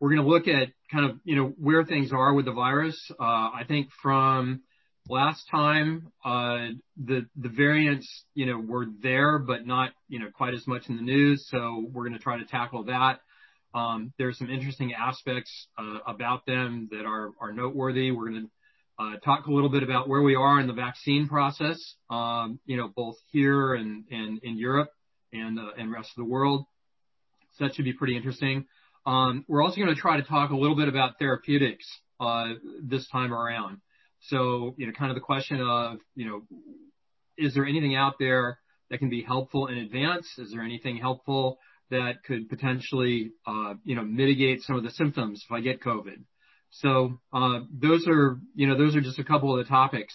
we're going to look at kind of you know where things are with the virus. Uh, I think from last time, uh the the variants you know were there, but not you know quite as much in the news. So we're going to try to tackle that. Um, there are some interesting aspects uh, about them that are noteworthy. We're going to uh, talk a little bit about where we are in the vaccine process, um, you know, both here and in Europe and rest of the world. So that should be pretty interesting. We're also going to try to talk a little bit about therapeutics this time around. So you know, kind of the question of, you know, is there anything out there that can be helpful in advance? Is there anything helpful that could potentially uh you know mitigate some of the symptoms if I get COVID? So uh those are you know, those are just a couple of the topics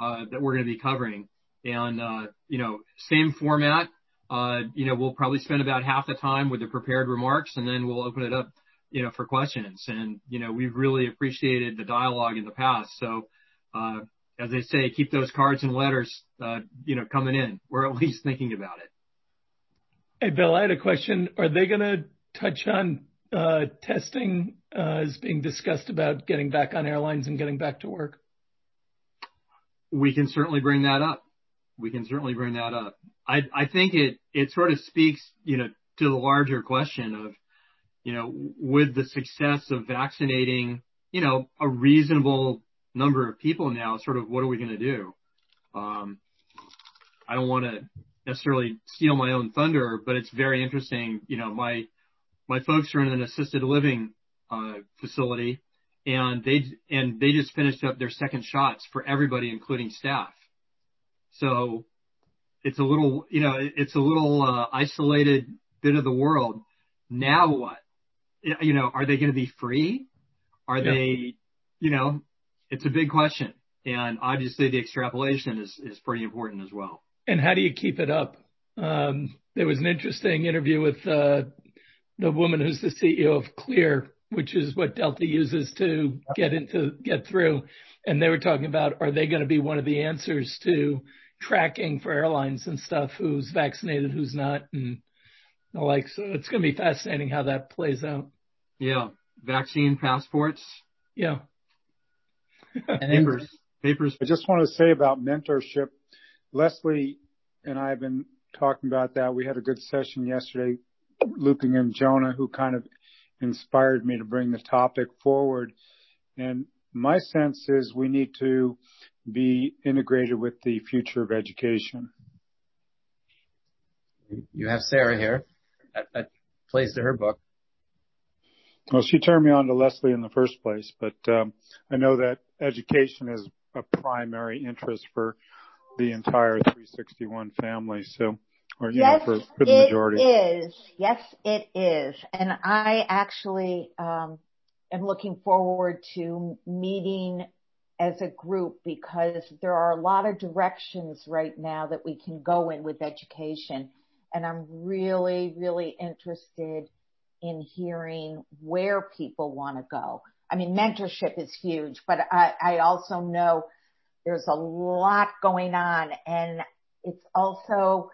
that we're going to be covering. And uh, you know, same format. Uh, we'll probably spend about half the time with the prepared remarks, and then we'll open it up you know, for questions. And you know, we've really appreciated the dialogue in the past. So uh, as they say, keep those cards and letters uh you know coming in. We're at least thinking about it. Hey, Bill, I had a question. Are they going to touch on uh, testing as being discussed about getting back on airlines and getting back to work? We can certainly bring that up. We can certainly bring that up. I think it it sort of speaks you know, to the larger question of, you know, with the success of vaccinating you know, a reasonable number of people now, sort of what are we going to do? Um, I don't want to necessarily steal my own thunder, but it's very interesting. You know, my my folks are in an assisted living uh, facility, and they, and they just finished up their second shots for everybody, including staff. So it's a little you know, it's a little uh, isolated bit of the world. Now what? You know, are they going to be free? Are yeah. they, you know, it's a big question. And obviously, the extrapolation is is pretty important as well. And how do you keep it up? There was an interesting interview with the woman who's the CEO of Clear, which is what Delta uses to get into get through. And they were talking about, are they going to be one of the answers to tracking for airlines and stuff, who's vaccinated, who's not, and the like. So it's going to be fascinating how that plays out. Yeah. Vaccine passports. Yeah. Papers. Papers. I just want to say about mentorship. Leslie and I have been talking about that. We had a good session yesterday looping in Jonah, who kind of inspired me to bring the topic forward. And my sense is we need to be integrated with the future of education. You have Sarah here. That plays to her book. Well, she turned me on to Leslie in the first place, but um, I know that education is a primary interest for the entire 361 family, So, or you yes, know, for the majority. Yes, it is. Yes, it is. And I actually um, am looking forward to meeting as a group because there are a lot of directions right now that we can go in with education. And I'm really, really interested in hearing where people want to go. I mean, mentorship is huge, but I also know there's a lot going on. And it's also,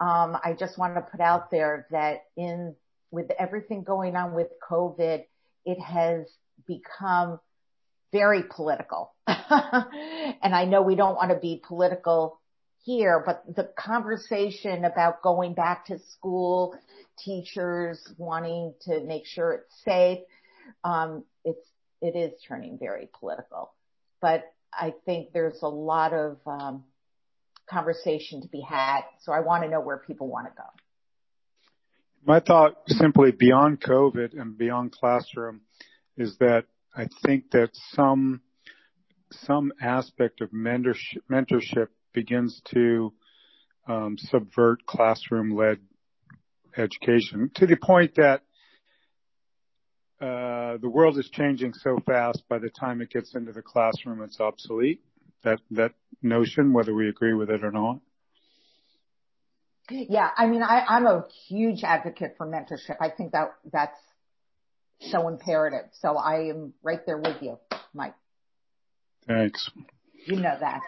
um, I just want to put out there that in with everything going on with COVID, it has become very political. And I know we don't want to be political here, but the conversation about going back to school, teachers wanting to make sure it's safe—it's—it um, is turning very political. But I think there's a lot of um, conversation to be had. So I want to know where people want to go. My thought simply beyond COVID and beyond classroom is that I think that some aspect of mentorship begins to um, subvert classroom-led education to the point that uh, the world is changing so fast by the time it gets into the classroom, it's obsolete, that notion, whether we agree with it or not. Yeah. I mean, I'm a huge advocate for mentorship. I think that that's so imperative. So I am right there with you, Mike. Thanks. You know that.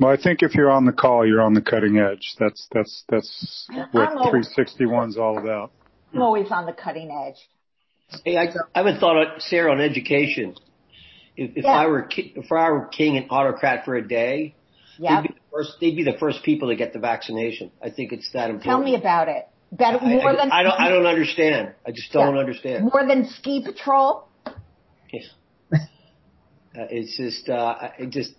Well, I think if you're on the call, you're on the cutting edge. That's that's that's what 361 is all about. I'm always on the cutting edge. Hey, I, I have a thought, Sarah, on education. If, if yeah. I were if I were king and autocrat for a day, yeah. they'd, be the first, they'd be the first people to get the vaccination. I think it's that important. Tell me about it. Better, more I, than I don't I don't understand. I just don't yeah. understand. More than ski patrol. Yeah. uh, it's just uh, it just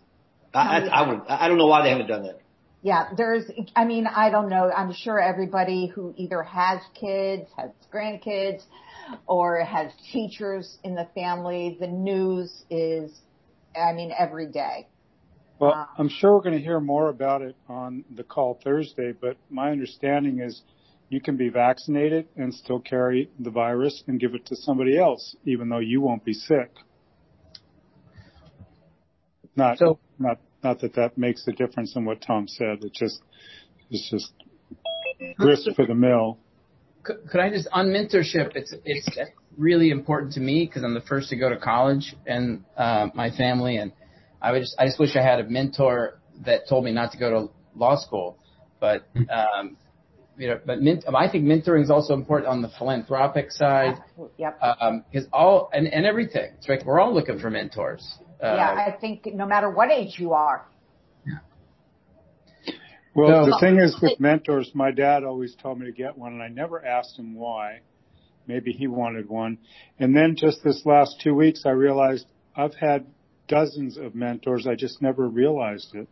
I, I, I would I don't know why they haven't done that. Yeah, there's, I mean, I don't know. I'm sure everybody who either has kids, has grandkids, or has teachers in the family, the news is, I mean, every day. Well, um, I'm sure we're going to hear more about it on the call Thursday, but my understanding is you can be vaccinated and still carry the virus and give it to somebody else, even though you won't be sick. Not, so, not not that that makes a difference in what Tom said. It just it's just grist for the mill. Could, could I just on mentorship? It's it's really important to me because I'm the first to go to college and uh, my family, and I would just I just wish I had a mentor that told me not to go to law school. But um, you know, but ment- I think mentoring is also important on the philanthropic side. Yep. Because um, all and, and everything. It's like we're all looking for mentors. Uh, yeah, I think no matter what age you are. Well, so, the thing is with mentors, my dad always told me to get one, and I never asked him why. Maybe he wanted one. And then just this last two weeks, I realized I've had dozens of mentors. I just never realized it.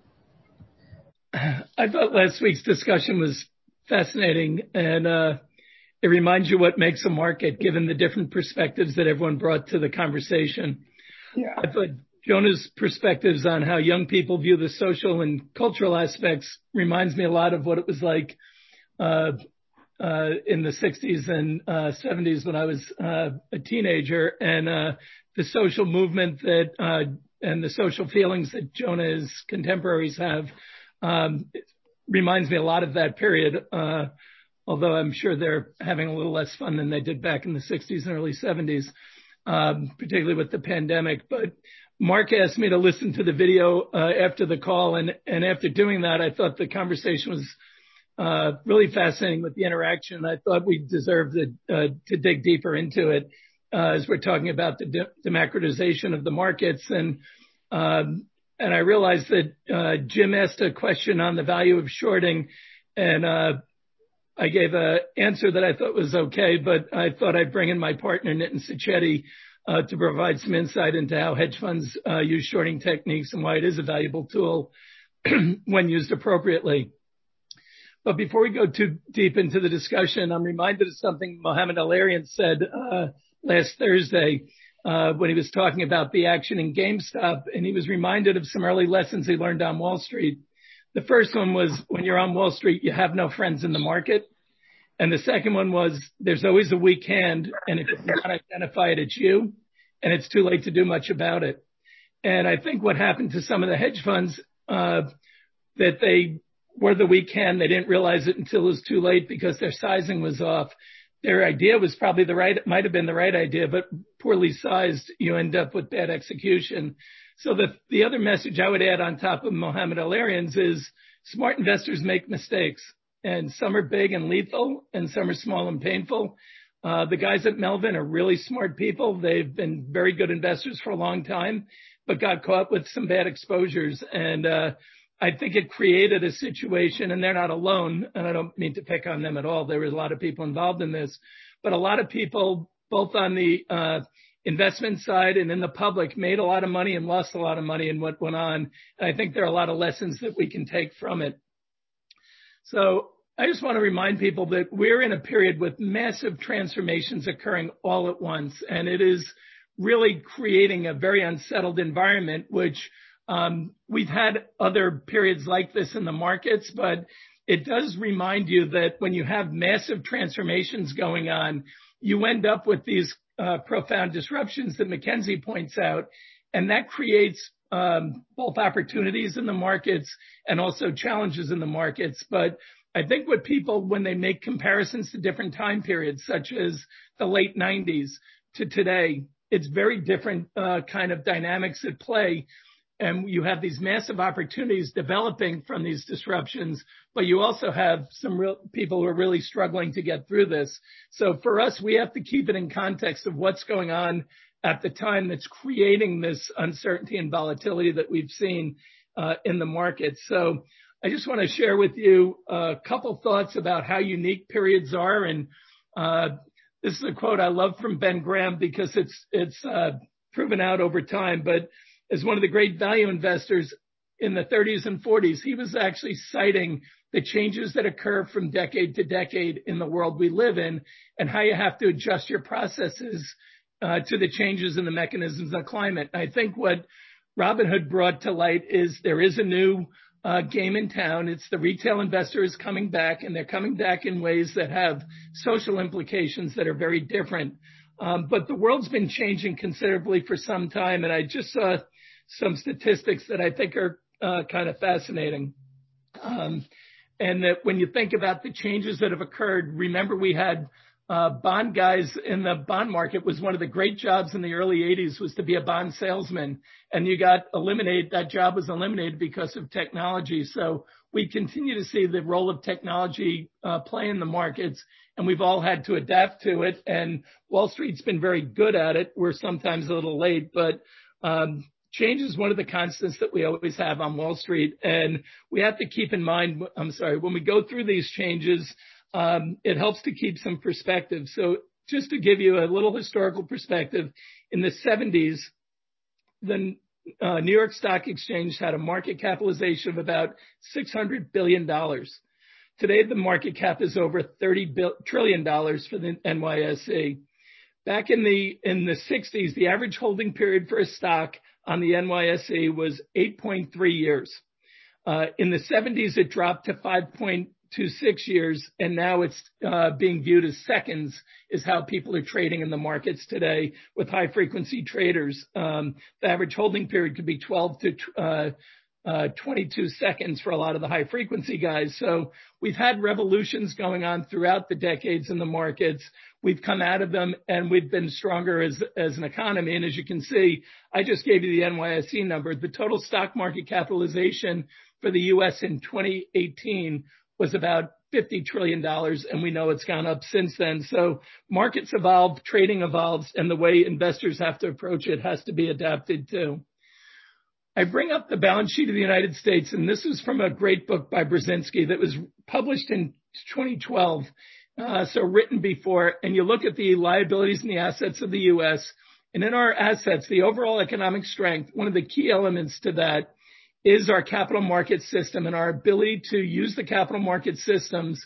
I thought last week's discussion was fascinating, and uh, it reminds you what makes a market, given the different perspectives that everyone brought to the conversation. Yeah. I thought Jonah's perspectives on how young people view the social and cultural aspects reminds me a lot of what it was like uh, uh, in the 60s and uh, 70s when I was uh, a teenager, and uh, the social movement that uh, and the social feelings that Jonah's contemporaries have um, reminds me a lot of that period. although I'm sure they're having a little less fun than they did back in the 60s and early 70s, um, particularly with the pandemic. But Mark asked me to listen to the video uh, after the call, and, and after doing that, I thought the conversation was uh, really fascinating with the interaction. I thought we deserved to, uh, to dig deeper into it uh, as we're talking about the de- democratization of the markets. And um, and I realized that uh, Jim asked a question on the value of shorting, and uh, I gave an answer that I thought was okay, but I thought I'd bring in my partner Nitin Sacheti uh, to provide some insight into how hedge funds uh, use shorting techniques and why it is a valuable tool when used appropriately. But before we go too deep into the discussion, I'm reminded of something Mohamed El-Erian said uh, last Thursday when he was talking about the action in GameStop, and he was reminded of some early lessons he learned on Wall Street. The first one was when you're on Wall Street, you have no friends in the market. And the second one was there's always a weak hand, and if you not identify it, it's you, and it's too late to do much about it. And I think what happened to some of the hedge funds uh, that they were the weak hand, they didn't realize it until it was too late because their sizing was off. Their idea was probably the right, might have been the right idea, but poorly sized, you end up with bad execution. So the the other message I would add on top of Mohamed El-Erian's is smart investors make mistakes and some are big and lethal, and some are small and painful. Uh, the guys at Melvin are really smart people. They've been very good investors for a long time, but got caught with some bad exposures. And uh, I think it created a situation, and they're not alone. And I don't mean to pick on them at all. There was a lot of people involved in this, but a lot of people, both on the uh, investment side and in the public, made a lot of money and lost a lot of money in what went on. And I think there are a lot of lessons that we can take from it. So I just want to remind people that we're in a period with massive transformations occurring all at once, and it is really creating a very unsettled environment, which um, we've had other periods like this in the markets, but it does remind you that when you have massive transformations going on, you end up with these uh, profound disruptions that McKinsey points out, and that creates um, both opportunities in the markets and also challenges in the markets. But I think what people, when they make comparisons to different time periods, such as the late 90s to today, it's very different uh, kind of dynamics at play. And you have these massive opportunities developing from these disruptions, but you also have some real people who are really struggling to get through this. So for us, we have to keep it in context of what's going on at the time that's creating this uncertainty and volatility that we've seen uh, in the market. So I just want to share with you a couple thoughts about how unique periods are. And uh, this is a quote I love from Ben Graham because it's it's uh, proven out over time. But as one of the great value investors in the 30s and 40s, he was actually citing the changes that occur from decade to decade in the world we live in and how you have to adjust your processes uh, to the changes in the mechanisms of climate. I think what Robinhood brought to light is there is a new uh, game in town. It's the retail investor is coming back and they're coming back in ways that have social implications that are very different. Um, but the world's been changing considerably for some time. And I just saw some statistics that I think are uh, kind of fascinating. Um, and that when you think about the changes that have occurred, remember we had uh, bond guys in the bond market was one of the great jobs in the early 80s was to be a bond salesman. And you got eliminated, that job was eliminated because of technology. So we continue to see the role of technology uh, play in the markets and we've all had to adapt to it. And Wall Street's been very good at it. We're sometimes a little late, but um, change is one of the constants that we always have on Wall Street. And we have to keep in mind, I'm sorry, when we go through these changes, um, it helps to keep some perspective. So just to give you a little historical perspective, in the 70s, the uh, New York Stock Exchange had a market capitalization of about $600 billion. Today, the market cap is over $30 trillion for the NYSE. Back in the in the 60s, the average holding period for a stock on the NYSE was 8.3 years. Uh, in the 70s, it dropped to 5.26 years, and now it's uh, being viewed as seconds is how people are trading in the markets today with high frequency traders. Um, the average holding period could be 12 to uh, uh, 22 seconds for a lot of the high frequency guys. So we've had revolutions going on throughout the decades in the markets. We've come out of them and we've been stronger as, as an economy. And as you can see, I just gave you the NYSE number. The total stock market capitalization for the U.S. in 2018 was about $50 trillion, and we know it's gone up since then. So markets evolve, trading evolves, and the way investors have to approach it has to be adapted too. I bring up the balance sheet of the United States, and this is from a great book by Brzezinski that was published in 2012, uh, so written before, and you look at the liabilities and the assets of the U.S., and in our assets, the overall economic strength, one of the key elements to that is our capital market system and our ability to use the capital market systems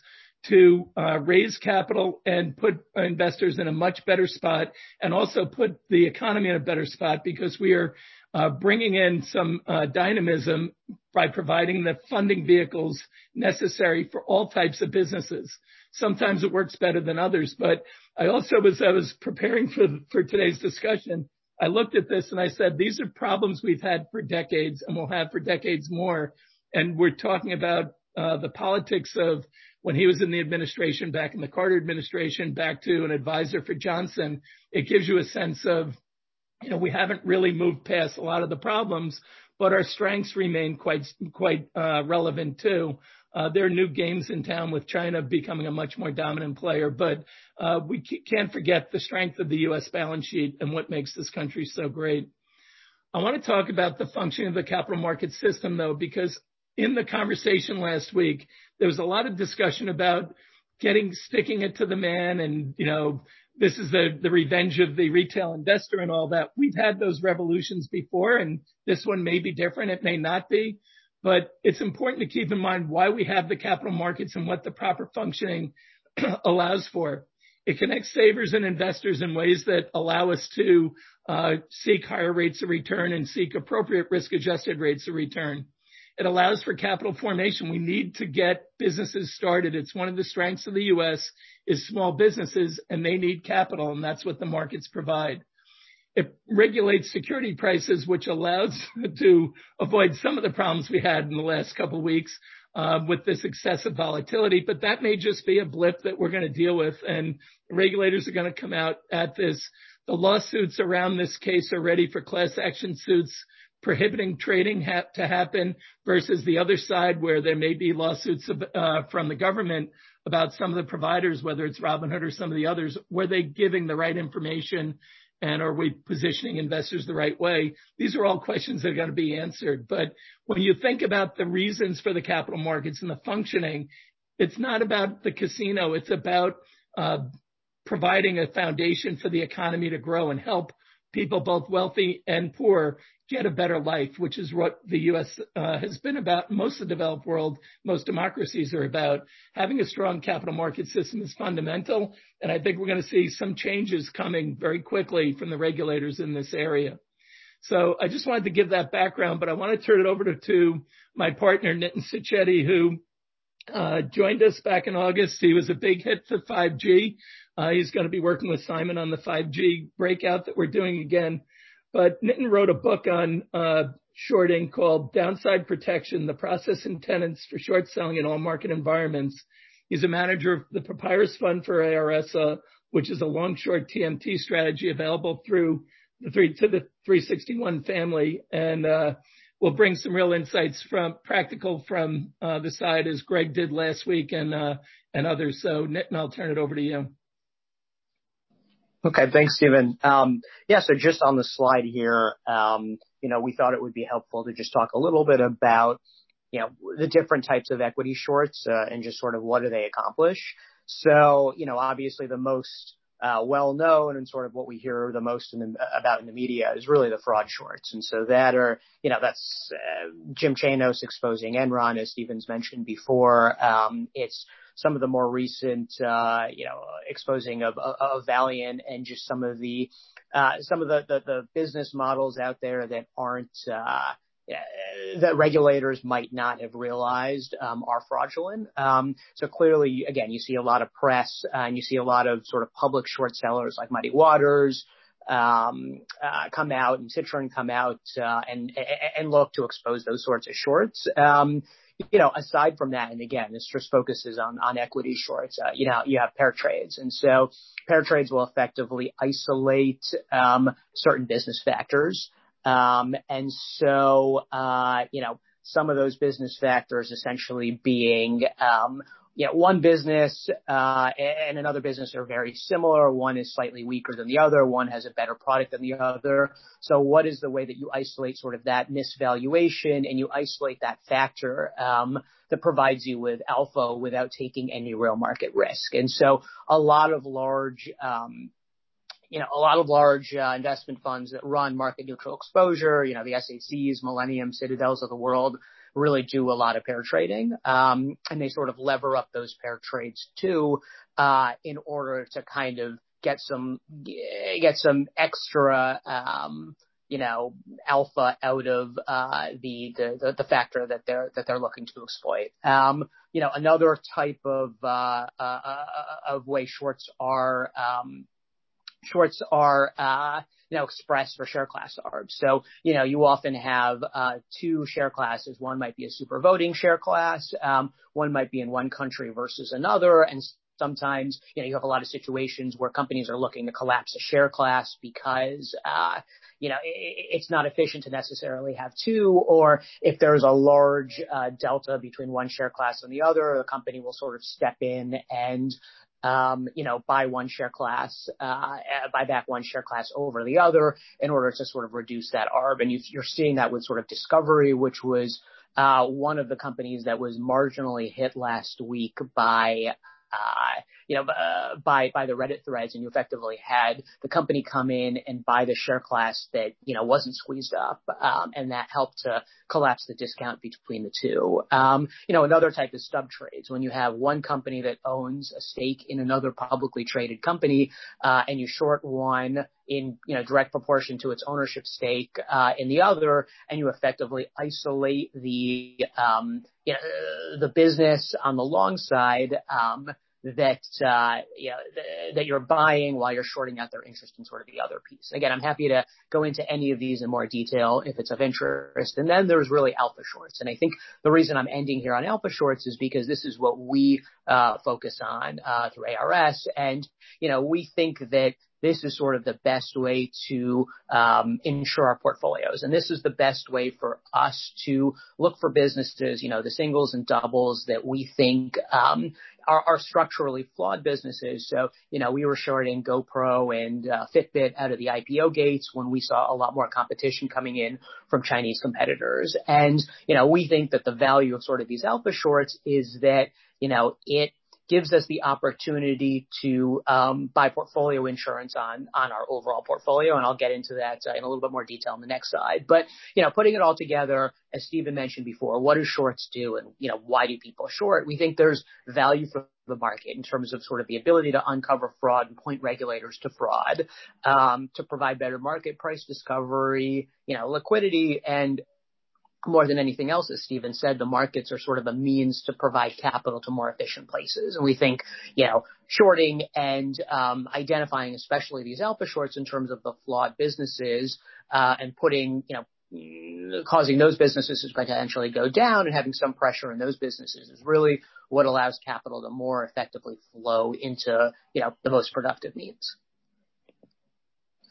to uh, raise capital and put investors in a much better spot and also put the economy in a better spot because we are uh, bringing in some uh, dynamism by providing the funding vehicles necessary for all types of businesses. Sometimes it works better than others, but I also was I was preparing for for today's discussion. I looked at this and I said, these are problems we've had for decades and we'll have for decades more. And we're talking about uh, the politics of when he was in the administration back in the Carter administration back to an advisor for Johnson. It gives you a sense of, you know, we haven't really moved past a lot of the problems, but our strengths remain quite, quite, uh, relevant too. Uh, there are new games in town with China becoming a much more dominant player, but uh, we can't forget the strength of the U.S. balance sheet and what makes this country so great. I want to talk about the functioning of the capital market system, though, because in the conversation last week, there was a lot of discussion about getting sticking it to the man and, you know, this is the, the revenge of the retail investor and all that. We've had those revolutions before, and this one may be different. It may not be. But it's important to keep in mind why we have the capital markets and what the proper functioning allows for. It connects savers and investors in ways that allow us to uh, seek higher rates of return and seek appropriate risk-adjusted rates of return. It allows for capital formation. We need to get businesses started. It's one of the strengths of the U.S. is small businesses, and they need capital, and that's what the markets provide. It regulates security prices, which allows to avoid some of the problems we had in the last couple of weeks uh, with this excessive volatility. But that may just be a blip that we're going to deal with, and regulators are going to come out at this. The lawsuits around this case are ready for class action suits prohibiting trading ha- to happen versus the other side where there may be lawsuits uh, from the government about some of the providers, whether it's Robinhood or some of the others, were they giving the right information and are we positioning investors the right way? These are all questions that are going to be answered. But when you think about the reasons for the capital markets and the functioning, it's not about the casino. It's about uh, providing a foundation for the economy to grow and help people, both wealthy and poor, get a better life, which is what the U.S. Uh, has been about. Most of the developed world, most democracies are about. Having a strong capital market system is fundamental, and I think we're going to see some changes coming very quickly from the regulators in this area. So I just wanted to give that background, but I want to turn it over to, to my partner, Nitin Sacheti, who uh, joined us back in August. He was a big hit for 5G. Uh, he's going to be working with Simon on the 5G breakout that we're doing again. But Nitin wrote a book on uh, shorting called Downside Protection, the process and tenets for short selling in all market environments. He's a manager of the Papyrus Fund for ARS, which is a long short TMT strategy available through the three to the 361 family. And uh, we'll bring some real insights from practical from uh, the side as Greg did last week and uh, and others. So Nitin, I'll turn it over to you. Okay. Thanks, Stephen. Um, yeah, so just on the slide here, um, you know, we thought it would be helpful to just talk a little bit about, you know, the different types of equity shorts, uh, and just sort of what do they accomplish. So, you know, obviously the most uh, well known and sort of what we hear the most about in the media is really the fraud shorts. And so that are, you know, that's uh, Jim Chanos exposing Enron, as Stephen's mentioned before. Um, it's some of the more recent, uh, you know, exposing of, Valeant and just some of the, uh, some of the, the, business models out there that aren't, uh, that regulators might not have realized um, are fraudulent. Um, so clearly, again, you see a lot of press and you see a lot of sort of public short sellers like Muddy Waters um, uh, come out and Citron come out uh, and and look to expose those sorts of shorts. You know, aside from that, and again, this just focuses on, on equity shorts, uh, you know, you have pair trades. And so pair trades will effectively isolate, um, certain business factors. Um, and so, uh, you know, some of those business factors essentially being, um, you know, one business uh, and another business are very similar. One is slightly weaker than the other. One has a better product than the other. So what is the way that you isolate sort of that misvaluation and you isolate that factor um, that provides you with alpha without taking any real market risk? And so a lot of large um, you know, a lot of large uh, investment funds that run market neutral exposure, you know, the SACs, Millennium, Citadels of the world, really do a lot of pair trading. Um, and they sort of lever up those pair trades too, uh, in order to kind of get some, get some extra, um, you know, alpha out of, uh, the, the, the factor that they're, that they're looking to exploit. Um, you know, another type of, uh, uh, uh of way shorts are, um, shorts are, uh, you know, expressed for share class arbs. So, you know, you often have uh, two share classes. One might be a super voting share class. Um, one might be in one country versus another. And sometimes, you know, you have a lot of situations where companies are looking to collapse a share class because, uh, you know, it's not efficient to necessarily have two, or if there's a large uh, delta between one share class and the other, the company will sort of step in and um, you know, buy one share class, uh, buy back one share class over the other in order to sort of reduce that ARB. And you, you're seeing that with sort of Discovery, which was, uh, one of the companies that was marginally hit last week by, uh, you know, uh, by by the Reddit threads, and you effectively had the company come in and buy the share class that you know wasn't squeezed up, um, and that helped to collapse the discount between the two. Um, you know, another type is stub trades when you have one company that owns a stake in another publicly traded company, uh, and you short one in you know direct proportion to its ownership stake uh, in the other, and you effectively isolate the um, you know, the business on the long side um, that uh, you know th- that you're buying while you're shorting out their interest in sort of the other piece. Again, I'm happy to go into any of these in more detail if it's of interest. And then there's really alpha shorts, and I think the reason I'm ending here on alpha shorts is because this is what we uh, focus on uh, through ARS, and you know we think that this is sort of the best way to um, insure our portfolios. And this is the best way for us to look for businesses, you know, the singles and doubles that we think um, are, are structurally flawed businesses. So, you know, we were shorting GoPro and uh, Fitbit out of the IPO gates when we saw a lot more competition coming in from Chinese competitors. And, you know, we think that the value of sort of these alpha shorts is that, you know, it gives us the opportunity to um, buy portfolio insurance on on our overall portfolio, and I'll get into that uh, in a little bit more detail on the next slide. But you know, putting it all together, as Stephen mentioned before, what do shorts do, and you know, why do people short? We think there's value for the market in terms of sort of the ability to uncover fraud and point regulators to fraud, um, to provide better market price discovery, you know, liquidity, and more than anything else, as Stephen said, the markets are sort of a means to provide capital to more efficient places. And we think, you know, shorting and um, identifying especially these alpha shorts in terms of the flawed businesses uh, and putting, you know, causing those businesses to potentially go down and having some pressure in those businesses is really what allows capital to more effectively flow into, you know, the most productive means.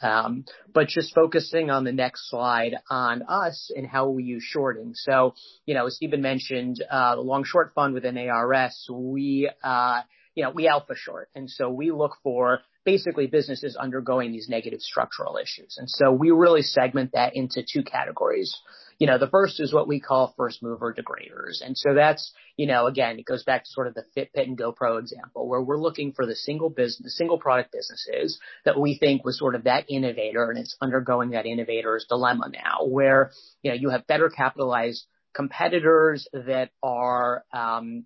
Um, but just focusing on the next slide on us and how we use shorting. So, you know, as Stephen mentioned, uh, the long short fund within ARS, we, uh, you know, we alpha short. And so we look for basically businesses undergoing these negative structural issues. And so we really segment that into two categories. You know, the first is what we call first mover degraders. And so that's, you know, again, it goes back to sort of the Fitbit and GoPro example where we're looking for the single business, single product businesses that we think was sort of that innovator and it's undergoing that innovator's dilemma now where, you know, you have better capitalized competitors that are, um,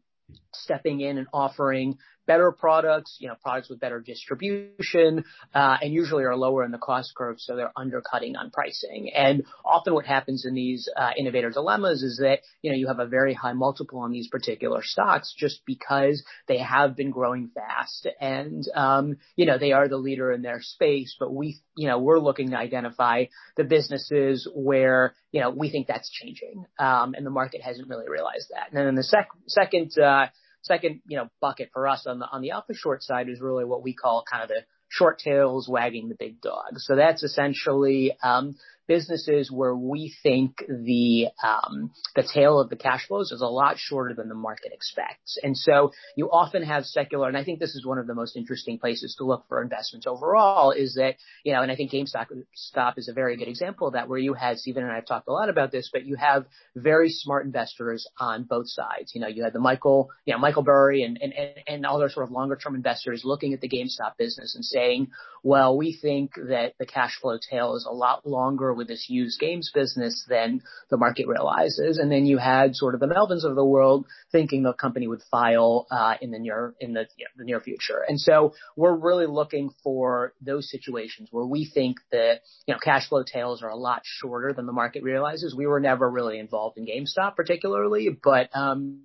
stepping in and offering better products, you know, products with better distribution, uh, and usually are lower in the cost curve, so they're undercutting on pricing. And often what happens in these uh, innovator dilemmas is that, you know, you have a very high multiple on these particular stocks just because they have been growing fast and, um, you know, they are the leader in their space, but we, you know, we're looking to identify the businesses where, you know, we think that's changing, um, and the market hasn't really realized that. And then in the sec- second, uh, Second, you know, bucket for us on the on the alpha short side is really what we call kind of the short tails wagging the big dog. So that's essentially um, businesses where we think the um, the tail of the cash flows is a lot shorter than the market expects. And so you often have secular, and I think this is one of the most interesting places to look for investments overall is that, you know, and I think GameStop stop is a very good example of that where you had, Stephen and I have talked a lot about this, but you have very smart investors on both sides. You know, you had the Michael, you know, Michael Burry and, and, and all other sort of longer term investors looking at the GameStop business and saying, well, we think that the cash flow tail is a lot longer with this used games business than the market realizes. And then you had sort of the Melvins of the world thinking the company would file uh, in the near in the, you know, the near future. And so we're really looking for those situations where we think that you know cash flow tails are a lot shorter than the market realizes. We were never really involved in GameStop particularly, but um,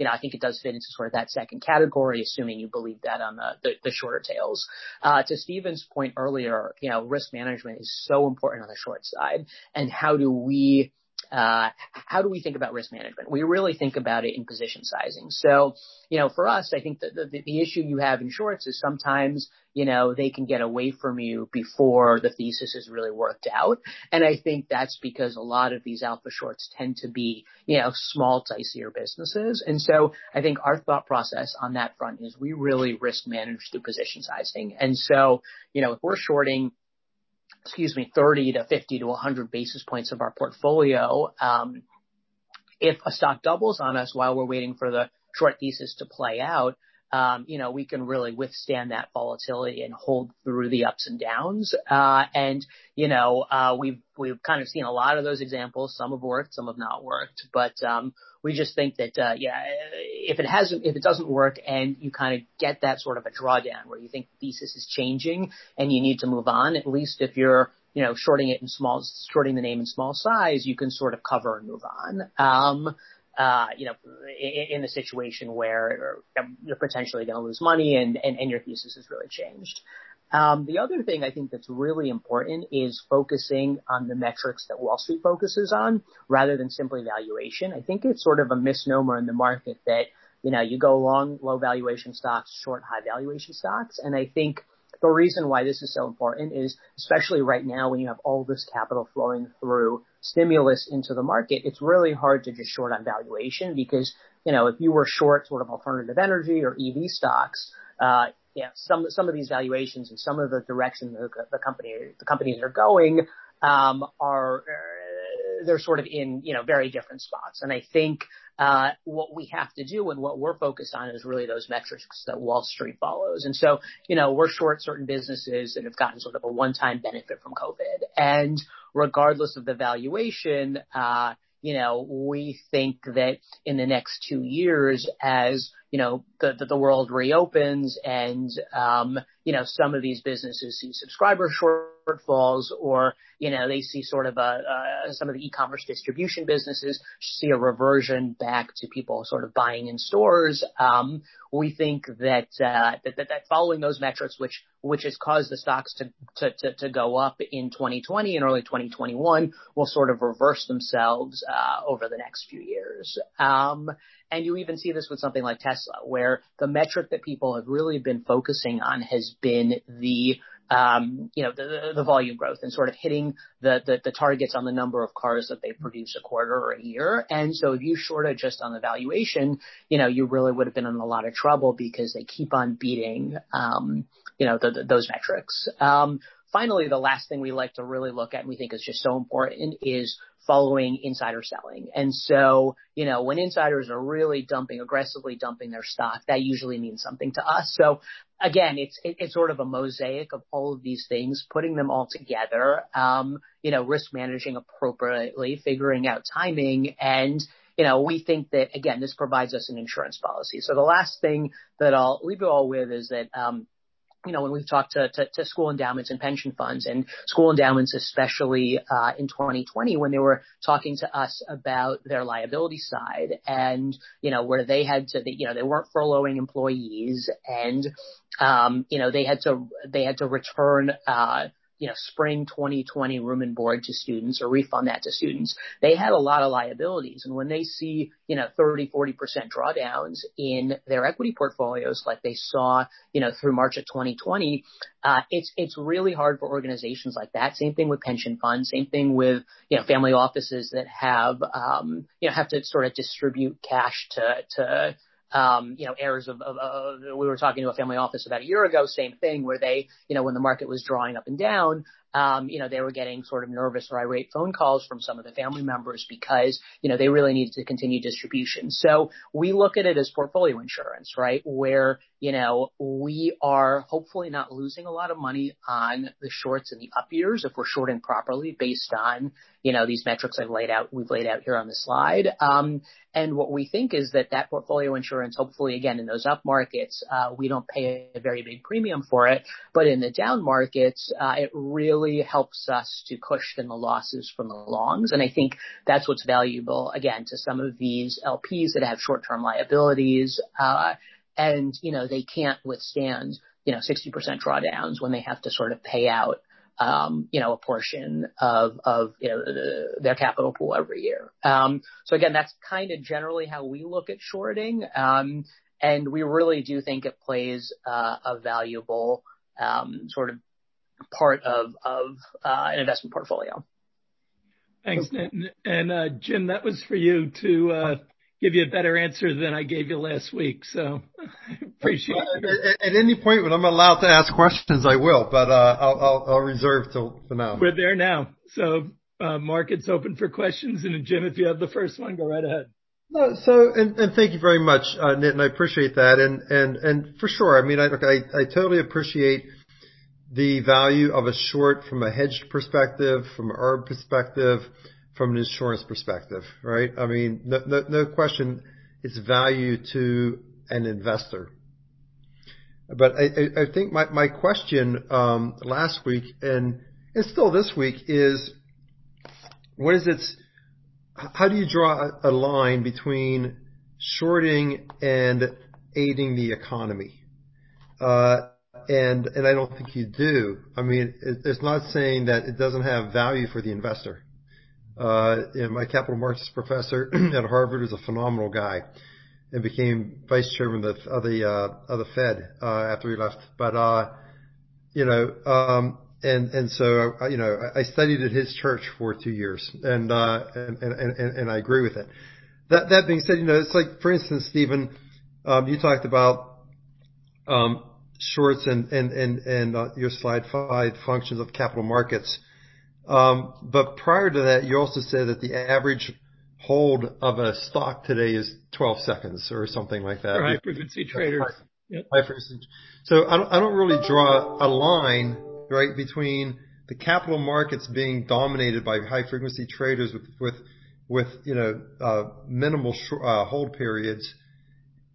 you know, I think it does fit into sort of that second category, assuming you believe that on the, the, the shorter tails. Uh, to Stephen's point earlier, you know, risk management is so important on the short side. And how do we uh, how do we think about risk management? We really think about it in position sizing. So, you know, for us, I think that the, the issue you have in shorts is sometimes, you know, they can get away from you before the thesis is really worked out. And I think that's because a lot of these alpha shorts tend to be, you know, small, dicier businesses. And so I think our thought process on that front is we really risk manage through position sizing. And so, you know, if we're shorting excuse me, 30 to 50 to 100 basis points of our portfolio. Um, if a stock doubles on us while we're waiting for the short thesis to play out, you know, we can really withstand that volatility and hold through the ups and downs. Uh, and, you know, uh, we've, we've kind of seen a lot of those examples. Some have worked, some have not worked, but, um, we just think that, uh, yeah, if it hasn't, if it doesn't work and you kind of get that sort of a drawdown where you think the thesis is changing and you need to move on, at least if you're, you know, shorting it in small, shorting the name in small size, you can sort of cover and move on. Uh, you know, in, in a situation where you're potentially going to lose money and, and, and your thesis has really changed. Um, the other thing I think that's really important is focusing on the metrics that Wall Street focuses on rather than simply valuation. I think it's sort of a misnomer in the market that, you know, you go long low valuation stocks, short high valuation stocks. And I think the reason why this is so important is especially right now when you have all this capital flowing through stimulus into the market, it's really hard to just short on valuation because, you know, if you were short sort of alternative energy or EV stocks, uh, yeah, some some of these valuations and some of the direction the, the company the companies are going um, are uh, they're sort of in you know very different spots. And I think uh, what we have to do and what we're focused on is really those metrics that Wall Street follows. And so you know we're short certain businesses that have gotten sort of a one-time benefit from COVID, and regardless of the valuation. Uh, you know, we think that in the next two years, as you know, the, the, world reopens and, um, you know, some of these businesses see subscriber shortfalls or, you know, they see sort of a, uh, some of the e-commerce distribution businesses see a reversion back to people sort of buying in stores. Um, we think that, uh, that, that, that following those metrics, which, which has caused the stocks to, to, to, to go up in 2020 and early 2021 will sort of reverse themselves, uh, over the next few years. Um, and you even see this with something like Tesla, where the metric that people have really been focusing on has been the um, you know, the, the volume growth and sort of hitting the, the, the targets on the number of cars that they produce a quarter or a year. And so if you shorted just on the valuation, you know, you really would have been in a lot of trouble because they keep on beating, um, you know, the, the, those metrics. Um, finally, the last thing we like to really look at and we think is just so important is following insider selling. And so, you know, when insiders are really dumping, aggressively dumping their stock, that usually means something to us. So again, it's, it, it's sort of a mosaic of all of these things, putting them all together, um, you know, risk managing appropriately, figuring out timing and, you know, we think that again, this provides us an insurance policy. So the last thing that I'll leave you all with is that, um, you know, when we've talked to, to, to, school endowments and pension funds and school endowments, especially uh, in 2020, when they were talking to us about their liability side and, you know, where they had to, you know, they weren't furloughing employees and, um, you know, they had to, they had to return, uh, you know, spring 2020 room and board to students or refund that to students, they had a lot of liabilities. And when they see, you know, 30, 40% drawdowns in their equity portfolios like they saw, you know, through March of 2020, uh, it's, it's really hard for organizations like that. Same thing with pension funds, same thing with, you know, family offices that have, um, you know, have to sort of distribute cash to, to, um, you know, errors of, of, of, we were talking to a family office about a year ago, same thing where they, you know, when the market was drawing up and down, um, you know, they were getting sort of nervous or irate phone calls from some of the family members because, you know, they really needed to continue distribution. So we look at it as portfolio insurance, right? Where, you know, we are hopefully not losing a lot of money on the shorts in the up years if we're shorting properly based on, you know, these metrics I've laid out, we've laid out here on the slide. Um, and what we think is that that portfolio insurance, hopefully again in those up markets, uh, we don't pay a very big premium for it, but in the down markets, uh, it really helps us to cushion the losses from the longs. And I think that's what's valuable again to some of these LPs that have short-term liabilities, uh, and you know they can't withstand you know 60% drawdowns when they have to sort of pay out um, you know, a portion of, of, you know, the, their capital pool every year. Um, so again, that's kind of generally how we look at shorting. Um, and we really do think it plays, uh, a valuable, um, sort of part of, of, uh, an investment portfolio. Thanks. And, uh, Jim, that was for you to, uh, give you a better answer than I gave you last week. So appreciate it. At, at, any point when I'm allowed to ask questions, I will, but uh, I'll, I'll, I'll, reserve till for now. We're there now. So uh, Mark, it's open for questions. And Jim, if you have the first one, go right ahead. No, so and, and thank you very much, uh, Nitin. I appreciate that, and and and for sure. I mean, I I, I totally appreciate the value of a short from a hedged perspective, from an ARB perspective from an insurance perspective, right? I mean, no, question it's value to an investor. But I, think my, question um, last week and, and still this week is what is its how do you draw a line between shorting and aiding the economy? Uh, and and I don't think you do. I mean, it, it's not saying that it doesn't have value for the investor. Uh, my capital markets professor at Harvard is a phenomenal guy, and became vice chairman of the of the, uh, of the Fed uh, after he left. But uh, you know, um, and and so you know, I studied at his church for two years, and uh, and, and and I agree with it. That that being said, you know, it's like for instance, Stephen, um, you talked about um, shorts and and and and your slide five functions of capital markets. Um, but prior to that, you also said that the average hold of a stock today is 12 seconds or something like that. For high frequency traders. Yep. High frequency. So I don't, I don't really draw a line, right, between the capital markets being dominated by high frequency traders with, with, with, you know, uh, minimal sh- uh, hold periods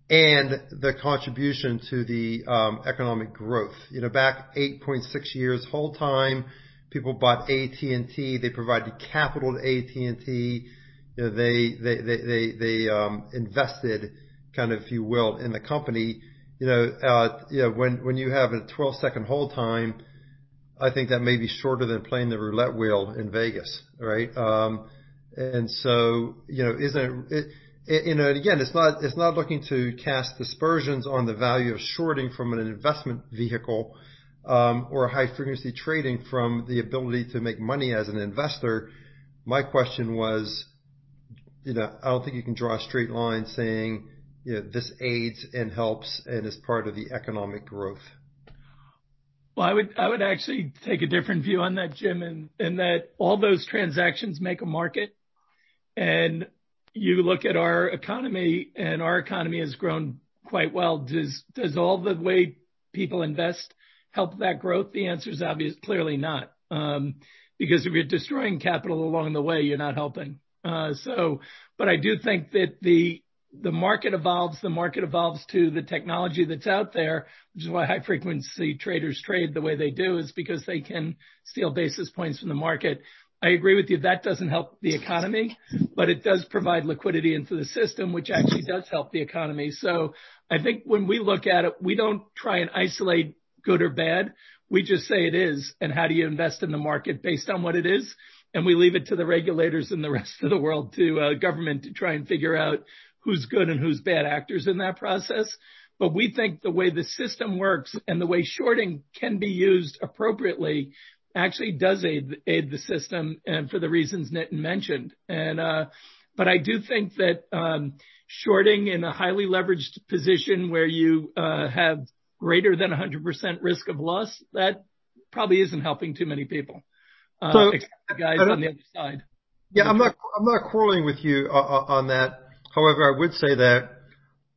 and the contribution to the um, economic growth. You know, back 8.6 years whole time, people bought AT&T. They provided capital to AT&T. You know, they they they they, um, invested, kind of, if you will, in the company. You know, uh, you know, when when you have a 12 second hold time, I think that may be shorter than playing the roulette wheel in Vegas, right? Um, and so, you know, isn't it? you know, and again, it's not it's not looking to cast dispersions on the value of shorting from an investment vehicle Um, or high frequency trading from the ability to make money as an investor. My question was, you know, I don't think you can draw a straight line saying, you know, this aids and helps and is part of the economic growth. Well, I would I would actually take a different view on that, Jim, in that all those transactions make a market, and you look at our economy, and our economy has grown quite well. Does does all the way people invest help that growth? The answer is obvious, clearly not. Um, because if you're destroying capital along the way, you're not helping. Uh, so, but I do think that the the market evolves. The market evolves to the technology that's out there, which is why high frequency traders trade the way they do, is because they can steal basis points from the market. I agree with you. That doesn't help the economy, but it does provide liquidity into the system, which actually does help the economy. So I think when we look at it, we don't try and isolate good or bad. We just say it is, and how do you invest in the market based on what it is? And we leave it to the regulators and the rest of the world to uh, government to try and figure out who's good and who's bad actors in that process. But we think the way the system works and the way shorting can be used appropriately actually does aid, aid the system and for the reasons Nitin mentioned. And, uh, but I do think that, um, shorting in a highly leveraged position where you, uh, have greater than 100% risk of loss, that probably isn't helping too many people. Uh, so, except the guys on the other side. Yeah, I'm not, I'm not quarreling with you uh, uh, on that. However, I would say that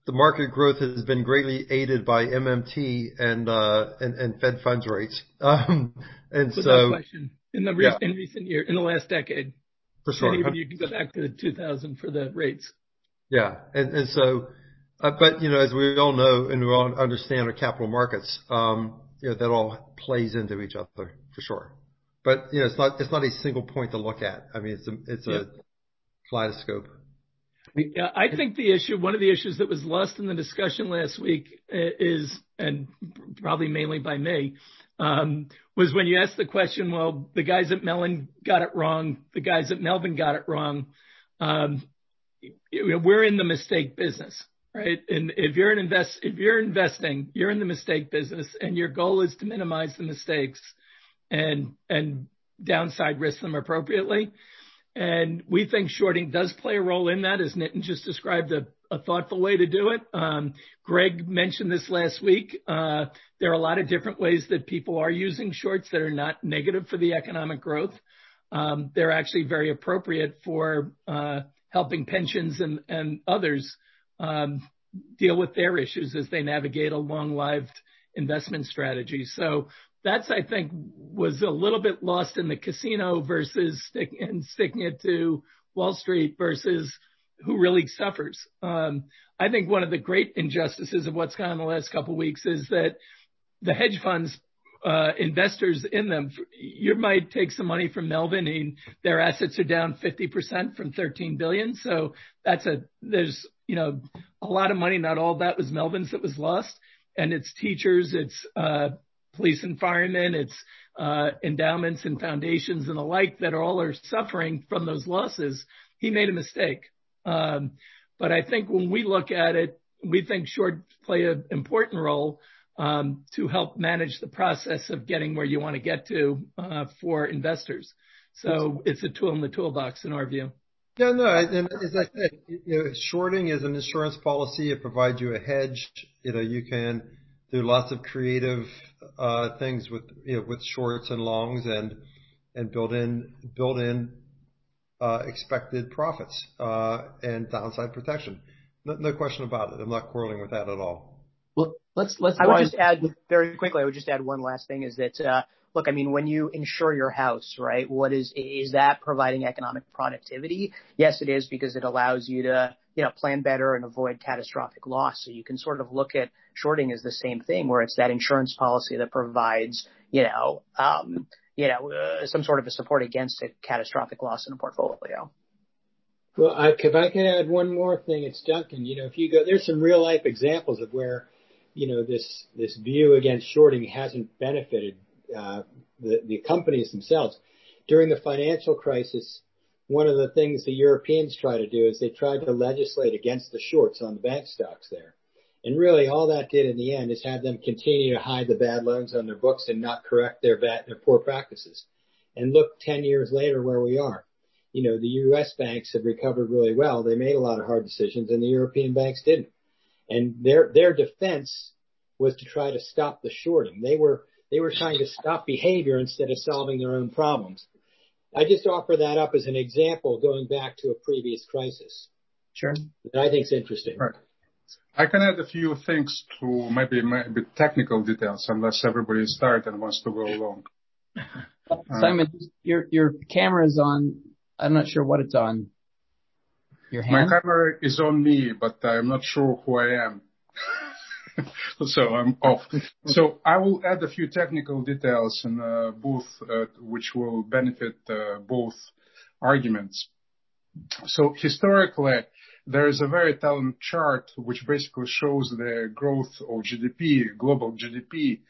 the market growth has been greatly aided by MMT and uh, and, and Fed funds rates. Um, and Without so, question, in the re- yeah. in recent year, in the last decade, for sure, you can go back to the 2000 for the rates. Yeah, and and so, but you know, as we all know and we all understand our capital markets, um, you know, that all plays into each other for sure. But you know, it's not it's not a single point to look at. I mean, it's a it's yeah. a kaleidoscope. Yeah, I think the issue, one of the issues that was lost in the discussion last week is, and probably mainly by me, um, was when you asked the question, well, the guys at Mellon got it wrong, the guys at Melvin got it wrong. Um, we're in the mistake business, right? And if you're an invest, if you're investing, you're in the mistake business, and your goal is to minimize the mistakes and and downside risk them appropriately. And we think shorting does play a role in that, as Nitin just described a, a thoughtful way to do it. Um, Greg mentioned this last week. Uh, there are a lot of different ways that people are using shorts that are not negative for the economic growth. Um, they're actually very appropriate for uh, helping pensions and, and others deal with their issues as they navigate a long-lived investment strategy. So that's, I think, was a little bit lost in the casino versus sticking it to Wall Street versus who really suffers. Um, I think one of the great injustices of what's gone on the last couple of weeks is that the hedge funds investors in them. You might take some money from Melvin and their assets are down 50% from $13 billion. There's a lot of money. Not all that was Melvin's that was lost. And it's teachers, it's uh, police and firemen, it's uh, endowments and foundations and the like that are all are suffering from those losses. He made a mistake. Um, but I think when we look at it, we think short play an important role um, to help manage the process of getting where you want to get to uh, for investors. So it's a tool in the toolbox in our view. Yeah, no. And as I said, shorting is an insurance policy. It provides you a hedge. You know, you can do lots of creative things with you know, with shorts and longs and and build in build in uh, expected profits uh, and downside protection. No question about it. I'm not quarreling with that at all. Well, let's let's. I would just add very quickly, I would just add one last thing is that, look, I mean, when you insure your house, right? What is is that providing economic productivity? Yes, it is because it allows you to you know, plan better and avoid catastrophic loss. So you can sort of look at shorting as the same thing, where it's that insurance policy that provides you know, um, you know, uh, some sort of a support against a catastrophic loss in a portfolio. Well, I, if I can add one more thing, it's Duncan. You know, if you go, there's some real-life examples of where you know, this, this view against shorting hasn't benefited Uh, the companies themselves. During the financial crisis, one of the things the Europeans tried to do is they tried to legislate against the shorts on the bank stocks there. And really all that did in the end is have them continue to hide the bad loans on their books and not correct their their poor practices. And look 10 years later where we are. You know, the U.S. banks have recovered really well. They made a lot of hard decisions, and the European banks didn't. And their, their defense was to try to stop the shorting. They were trying to stop behavior instead of solving their own problems. I just offer that up as an example, going back to a previous crisis. Sure. That I think is interesting. Right. I can add a few things to maybe maybe technical details, unless everybody is tired and wants to go along. Simon, your your camera is on. I'm not sure what it's on. Your hand? My camera is on me, but I'm not sure who I am. I'm off. So I will add a few technical details in uh, both, uh, which will benefit uh, both arguments. So historically, there is a very telling chart which basically shows the growth of GDP, global GDP,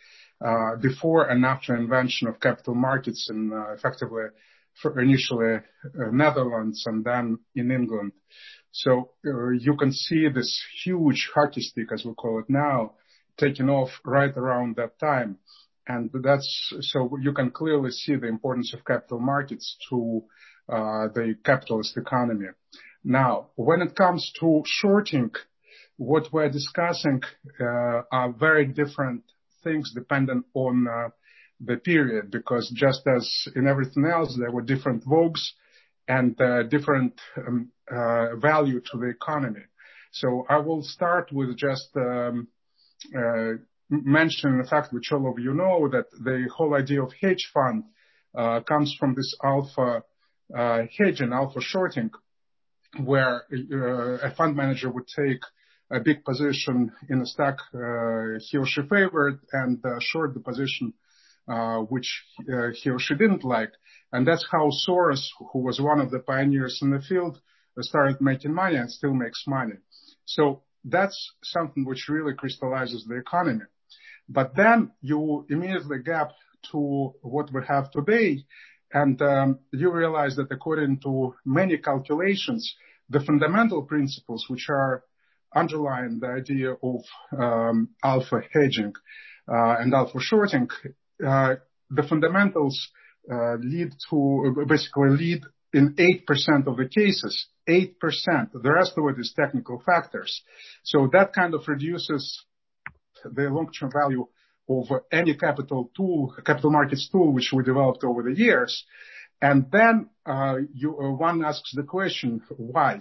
before and after invention of capital markets in effectively initially Netherlands and then in England. Uh, you can see this huge hockey stick, as we call it now, taking off right around that time. And that's so you can clearly see the importance of capital markets to uh, the capitalist economy. Now, when it comes to shorting, what we're discussing uh, are very different things dependent on the period, because just as in everything else, there were different vogues and uh, different um, uh, value to the economy. So I will start with just um, uh, mentioning the fact, which all of you know, that the whole idea of hedge fund comes from this alpha uh, hedging, alpha shorting, where a fund manager would take a big position in a stock he or she favored and short the position Uh, which uh, he or she didn't like. And that's how Soros, who was one of the pioneers in the field, uh, started making money and still makes money. So that's something which really crystallizes the economy. But then you immediately gap to what we have today, and um, you realize that according to many calculations, the fundamental principles which are underlying the idea of um, alpha hedging and alpha shorting, the fundamentals uh lead to uh basically lead in 8% of the cases. 8%. The rest of it is technical factors. So that kind of reduces the long-term value of any capital tool, capital markets tool which we developed over the years. And then, uh, you, one asks the question, why?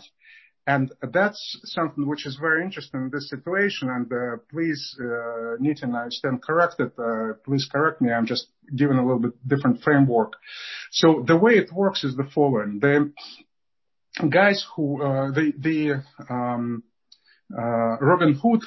And that's something which is very interesting in this situation. And uh please, uh, Nitin, I stand corrected. Uh, please correct me. I'm just giving a little bit different framework. So the way it works is the following. The guys who uh, the um, Robin Robinhood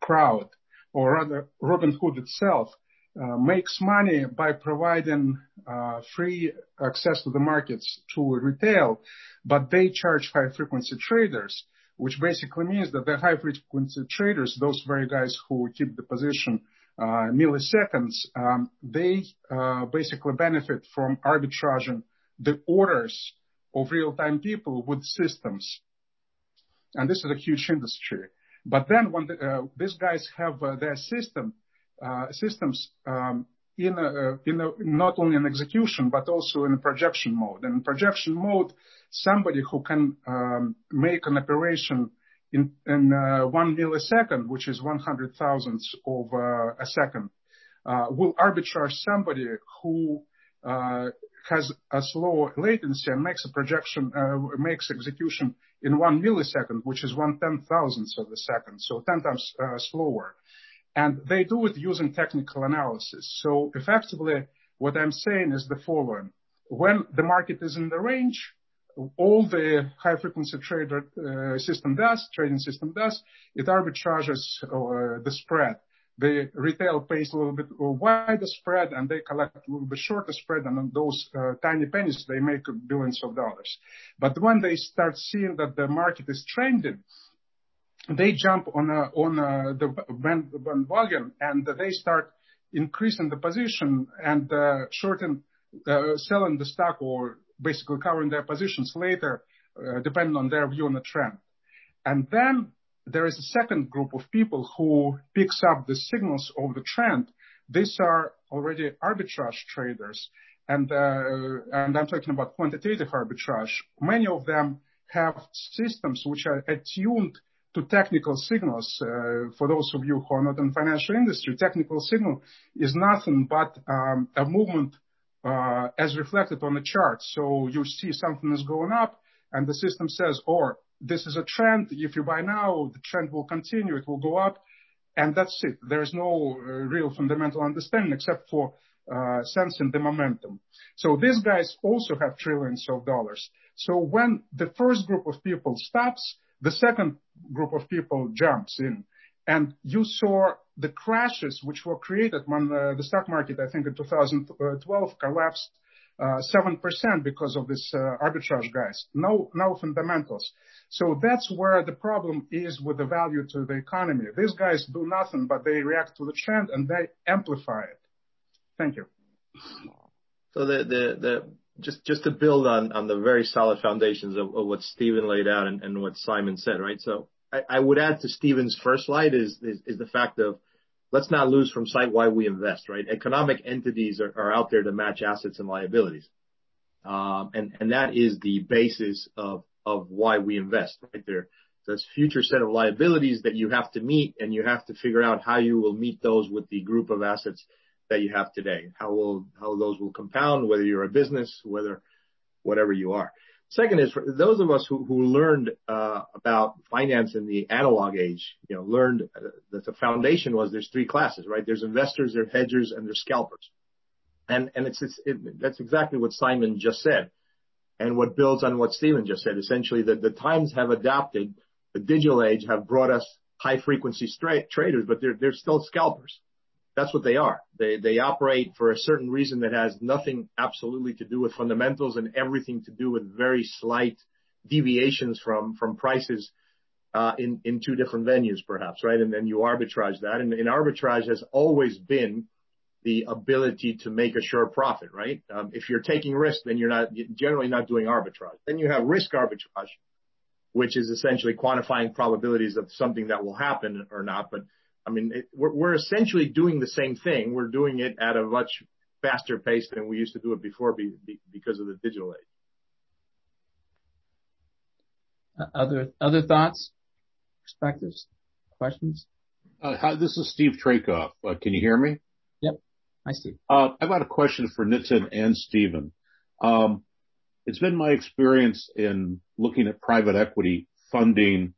crowd, or rather Robinhood itself, uh, makes money by providing uh, free access to the markets to retail, but they charge high frequency traders, which basically means that the high frequency traders, those very guys who keep the position uh, milliseconds, um, they uh, basically benefit from arbitraging the orders of real-time people with systems. And this is a huge industry. But then when the, uh, these guys have uh, their system, uh, systems um, in, a, not only in execution but also in projection mode. And in projection mode, somebody who can um, make an operation in, in uh, one millisecond, which is one hundred thousandths of uh, a second, uh, will arbitrage somebody who uh has a slow latency and makes a projection, makes execution in one millisecond, which is one ten thousandths of a second, so 10 times slower. And they do it using technical analysis. So effectively, what I'm saying is the following. When the market is in the range, all the high frequency trader uh, system does, trading system does, it arbitrages uh, the spread. The retail pays a little bit wider spread and they collect a little bit shorter spread and on those uh, tiny pennies they make billions of dollars. But when they start seeing that the market is trending, they jump on the bandwagon and they start increasing the position and shorten, selling the stock or basically covering their positions later, uh, depending on their view on the trend. And then there is a second group of people who picks up the signals of the trend. These are already arbitrage traders, and uh, and I'm talking about quantitative arbitrage. Many of them have systems which are attuned to technical signals. Uh, for those of you who are not in financial industry, technical signal is nothing but um, a movement uh, as reflected on the chart. So you see something is going up, and the system says, "Oh, this is a trend. If you buy now, the trend will continue, it will go up." And that's it. There's no uh, real fundamental understanding except for sensing the momentum. So these guys also have trillions of dollars. So when the first group of people stops, the second group of people jumps in. And you saw the crashes which were created when uh, the stock market, I think in 2012, collapsed 7% uh, because of this uh, arbitrage guys. No, no fundamentals. So that's where the problem is with the value to the economy. These guys do nothing, but they react to the trend and they amplify it. Thank you. So the, the, the, just, just to build on, on the very solid foundations of, what Stephen laid out and, and what Simon said, right? So I would add to Stephen's first slide is is is the fact of let's not lose from sight why we invest, right? Economic entities are out there to match assets and liabilities. Um, and that is the basis of of why we invest, right? There this future set of liabilities that you have to meet, and you have to figure out how you will meet those with the group of assets that you have today. How those will compound, whether you're a business, whether whatever you are. Second is for those of us who, learned uh, about finance in the analog age, you know, learned uh, that the foundation was there's three classes, right? There's investors, there's hedgers, and there's scalpers. And that's exactly what Simon just said, and what builds on what Stephen just said. Essentially, the times have adapted. The digital age have brought us high frequency straight traders, but they're still scalpers. That's what they are. They they operate for a certain reason that has nothing absolutely to do with fundamentals and everything to do with very slight deviations from from prices uh, in two different venues, perhaps, right? And then you arbitrage that. And, arbitrage has always been the ability to make a sure profit, right? Um, if you're taking risk, then you're not generally not doing arbitrage. Then you have risk arbitrage, which is essentially quantifying probabilities of something that will happen or not. But I mean, we're essentially doing the same thing. We're doing it at a much faster pace than we used to do it before because of the digital age. Uh, other thoughts, perspectives, questions? Uh, this is Steve Trakoff. Uh, can you hear me? Yep. Hi, Steve. I've got a question for Nitin and Stephen. Um, it's been my experience in looking at private equity funding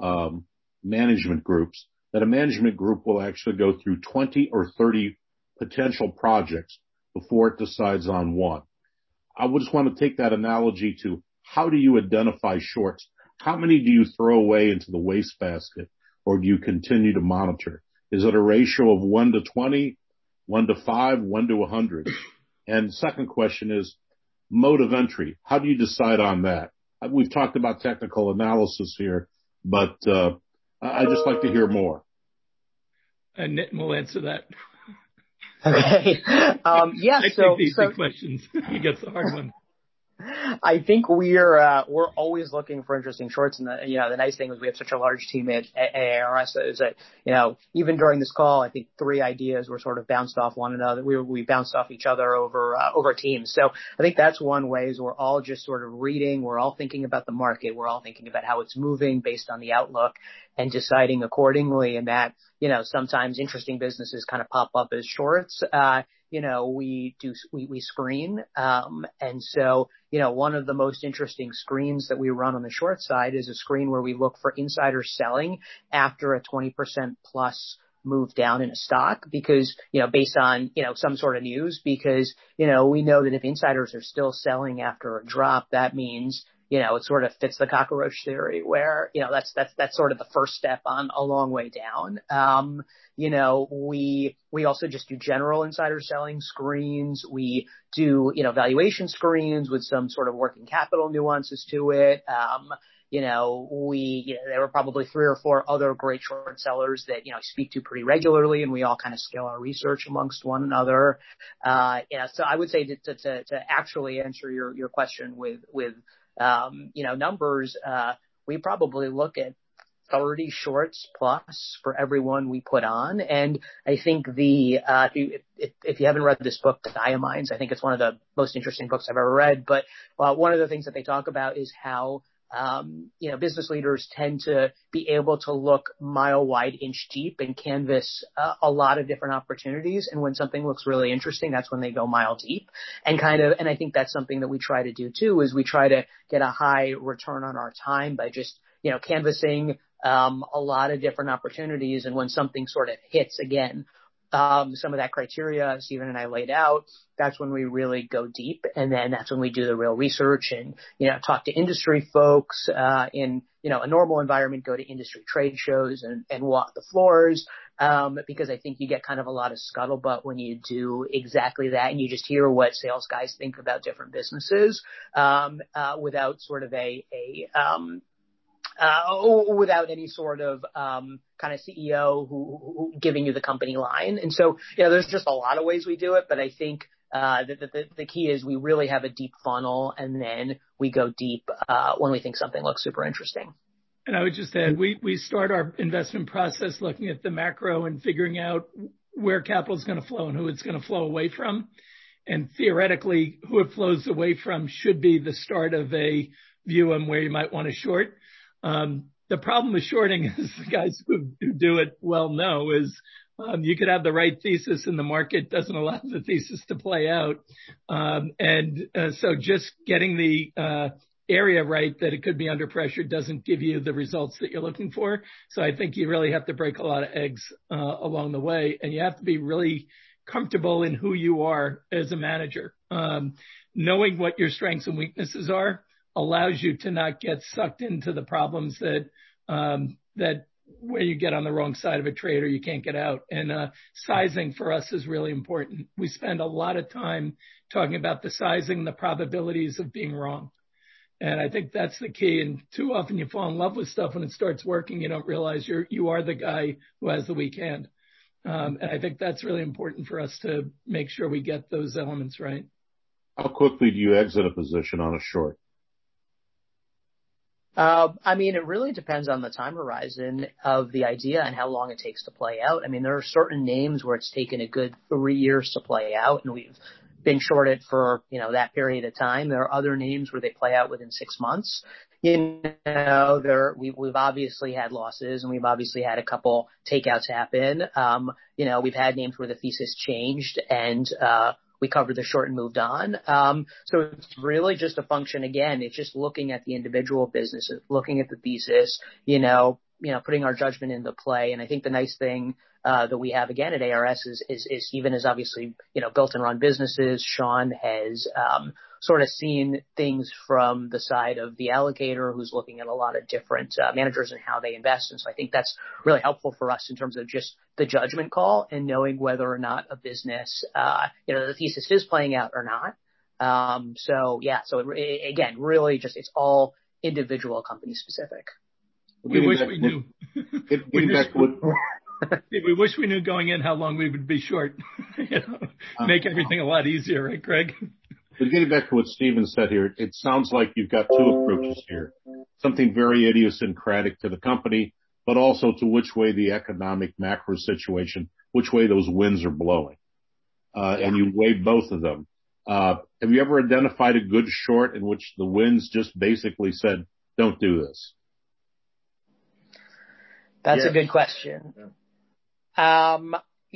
um, management groups that a management group will actually go through 20 or 30 potential projects before it decides on one. I would just want to take that analogy to how do you identify shorts? How many do you throw away into the wastebasket or do you continue to monitor? Is it a ratio of one to 20? one to five, one to hundred? And second question is mode of entry. How do you decide on that? We've talked about technical analysis here, but uh, I'd just like to hear more. And Nitin will answer that. Okay. Um, yeah. I so, take these so questions. he gets the hard one. I think we're uh, we're always looking for interesting shorts, and the you know the nice thing is we have such a large team at, at ARS is that you know even during this call, I think three ideas were sort of bounced off one another. We we bounced off each other over uh, over teams. So I think that's one way is we're all just sort of reading. We're all thinking about the market. We're all thinking about how it's moving based on the outlook and deciding accordingly. And that you know sometimes interesting businesses kind of pop up as shorts. Uh, you know, we do, we, we screen. Um, and so, you know, one of the most interesting screens that we run on the short side is a screen where we look for insider selling after a 20% plus move down in a stock because, you know, based on, you know, some sort of news because, you know, we know that if insiders are still selling after a drop, that means you know, it sort of fits the cockroach theory where, you know, that's, that's, that's sort of the first step on a long way down. Um, you know, we, we also just do general insider selling screens. We do, you know, valuation screens with some sort of working capital nuances to it. Um, you know, we, you know, there were probably three or four other great short sellers that, you know, I speak to pretty regularly and we all kind of scale our research amongst one another. Uh, so I would say to, to, to actually answer your, your question with, with, um, you know, numbers, uh, we probably look at 30 shorts plus for everyone we put on. And I think the, uh, if you, if, if you haven't read this book, Diamonds, I think it's one of the most interesting books I've ever read. But uh, one of the things that they talk about is how um, you know, business leaders tend to be able to look mile wide, inch deep and canvas uh, a lot of different opportunities. And when something looks really interesting, that's when they go mile deep and kind of, and I think that's something that we try to do too, is we try to get a high return on our time by just, you know, canvassing, um, a lot of different opportunities. And when something sort of hits again, um, some of that criteria Stephen and I laid out, that's when we really go deep. And then that's when we do the real research and, you know, talk to industry folks, uh, in, you know, a normal environment, go to industry trade shows and, and walk the floors. Um, because I think you get kind of a lot of scuttlebutt when you do exactly that and you just hear what sales guys think about different businesses, um, uh, without sort of a, a, um, uh, without any sort of um, kind of CEO who, who giving you the company line. And so, you know, there's just a lot of ways we do it, but I think uh, the, the, the key is we really have a deep funnel, and then we go deep uh, when we think something looks super interesting. And I would just add, we we start our investment process looking at the macro and figuring out where capital is going to flow and who it's going to flow away from. And theoretically, who it flows away from should be the start of a view on where you might want to short. Um, the problem with shorting is the guys who, do it well know is um, you could have the right thesis and the market doesn't allow the thesis to play out. Um, and uh, so just getting the uh, area right that it could be under pressure doesn't give you the results that you're looking for. So I think you really have to break a lot of eggs uh, along the way, and you have to be really comfortable in who you are as a manager. Um, knowing what your strengths and weaknesses are allows you to not get sucked into the problems that um, that where you get on the wrong side of a trade or you can't get out. And uh, sizing for us is really important. We spend a lot of time talking about the sizing, the probabilities of being wrong. And I think that's the key. And too often you fall in love with stuff when it starts working, you don't realize you're you are the guy who has the weak hand. Um, and I think that's really important for us to make sure we get those elements right. How quickly do you exit a position on a short? Uh, I mean, it really depends on the time horizon of the idea and how long it takes to play out. I mean, there are certain names where it's taken a good three years to play out, and we've been shorted for you know that period of time. There are other names where they play out within six months. You know, there we, we've obviously had losses, and we've obviously had a couple takeouts happen. Um, you know, we've had names where the thesis changed, and uh, we covered the short and moved on. Um, so it's really just a function again. It's just looking at the individual businesses, looking at the thesis. You know, you know, putting our judgment into play. And I think the nice thing uh, that we have again at ARS is, is, is Stephen has obviously, you know, built and run businesses. Sean has, um, sort of seen things from the side of the allocator who's looking at a lot of different uh, managers and how they invest. And so I think that's really helpful for us in terms of just the judgment call and knowing whether or not a business, uh, you know, the thesis is playing out or not. Um, so yeah, so it, again, really just, it's all individual company specific. We wish we knew. we, we wish we knew going in how long we would be short. you know, make everything a lot easier, right, Greg? But getting back to what Stephen said here, it sounds like you've got two approaches here. Something very idiosyncratic to the company, but also to which way the economic macro situation, which way those winds are blowing. Uh, and you weigh both of them. Uh, have you ever identified a good short in which the winds just basically said, don't do this? That's yes. a good question.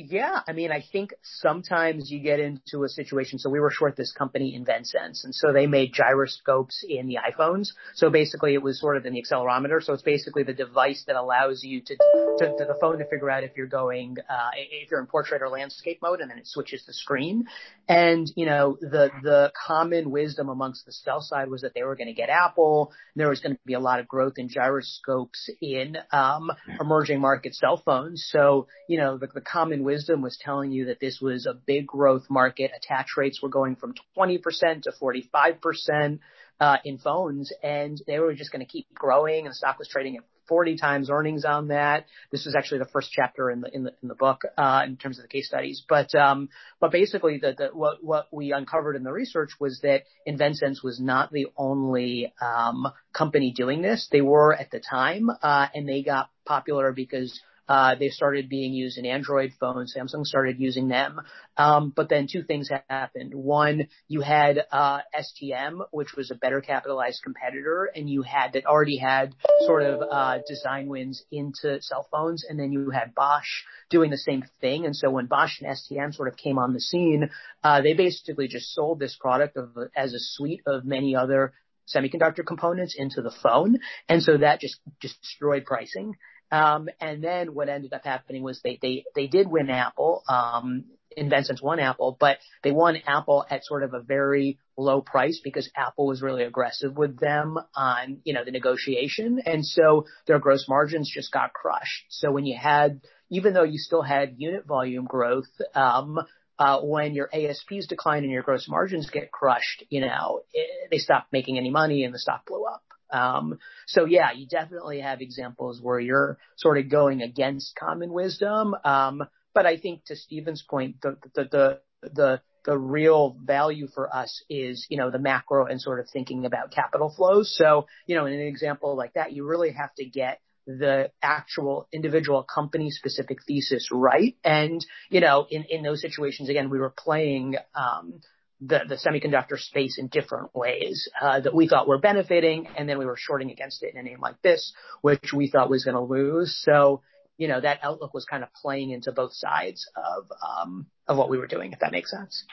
Yeah. I mean, I think sometimes you get into a situation. So we were short this company InvenSense, and so they made gyroscopes in the iPhones. So basically, it was sort of in the accelerometer. So it's basically the device that allows you to to, to the phone to figure out if you're going uh, if you're in portrait or landscape mode, and then it switches the screen. And you know, the the common wisdom amongst the sell side was that they were going to get Apple. And There was going to be a lot of growth in gyroscopes in um, emerging market cell phones. So you know, the, the common wisdom was telling you that this was a big growth market. Attach rates were going from 20% to 45% uh, in phones, and they were just going to keep growing, and the stock was trading at 40 times earnings on that. This was actually the first chapter in the in the in the book uh, in terms of the case studies. But um, but basically, the, the what what we uncovered in the research was that InvenSense was not the only um, company doing this. They were at the time, uh, and they got popular because uh, they started being used in Android phones. Samsung started using them. Um, but then two things happened. One, you had uh, STM, which was a better capitalized competitor, and you had that already had sort of uh, design wins into cell phones, and then you had Bosch doing the same thing. And so when Bosch and STM sort of came on the scene, uh, they basically just sold this product of, as a suite of many other semiconductor components into the phone. And so that just, just destroyed pricing. Um, and then what ended up happening was they, they, they did win Apple. Um, InvenSense won Apple, but they won Apple at sort of a very low price because Apple was really aggressive with them on, you know, the negotiation. And so their gross margins just got crushed. So when you had, even though you still had unit volume growth, um, uh, when your ASPs decline and your gross margins get crushed, you know, it, they stop making any money and the stock blew up. Um, so yeah, you definitely have examples where you're sort of going against common wisdom. Um, but I think to Stephen's point, the, the, the, the, the real value for us is, you know, the macro and sort of thinking about capital flows. So, you know, in an example like that, you really have to get the actual individual company specific thesis right. And, you know, in, in those situations, again, we were playing, um, the, the semiconductor space in different ways uh, that we thought were benefiting, and then we were shorting against it in a name like this, which we thought was going to lose. So, you know, that outlook was kind of playing into both sides of um, of what we were doing, if that makes sense.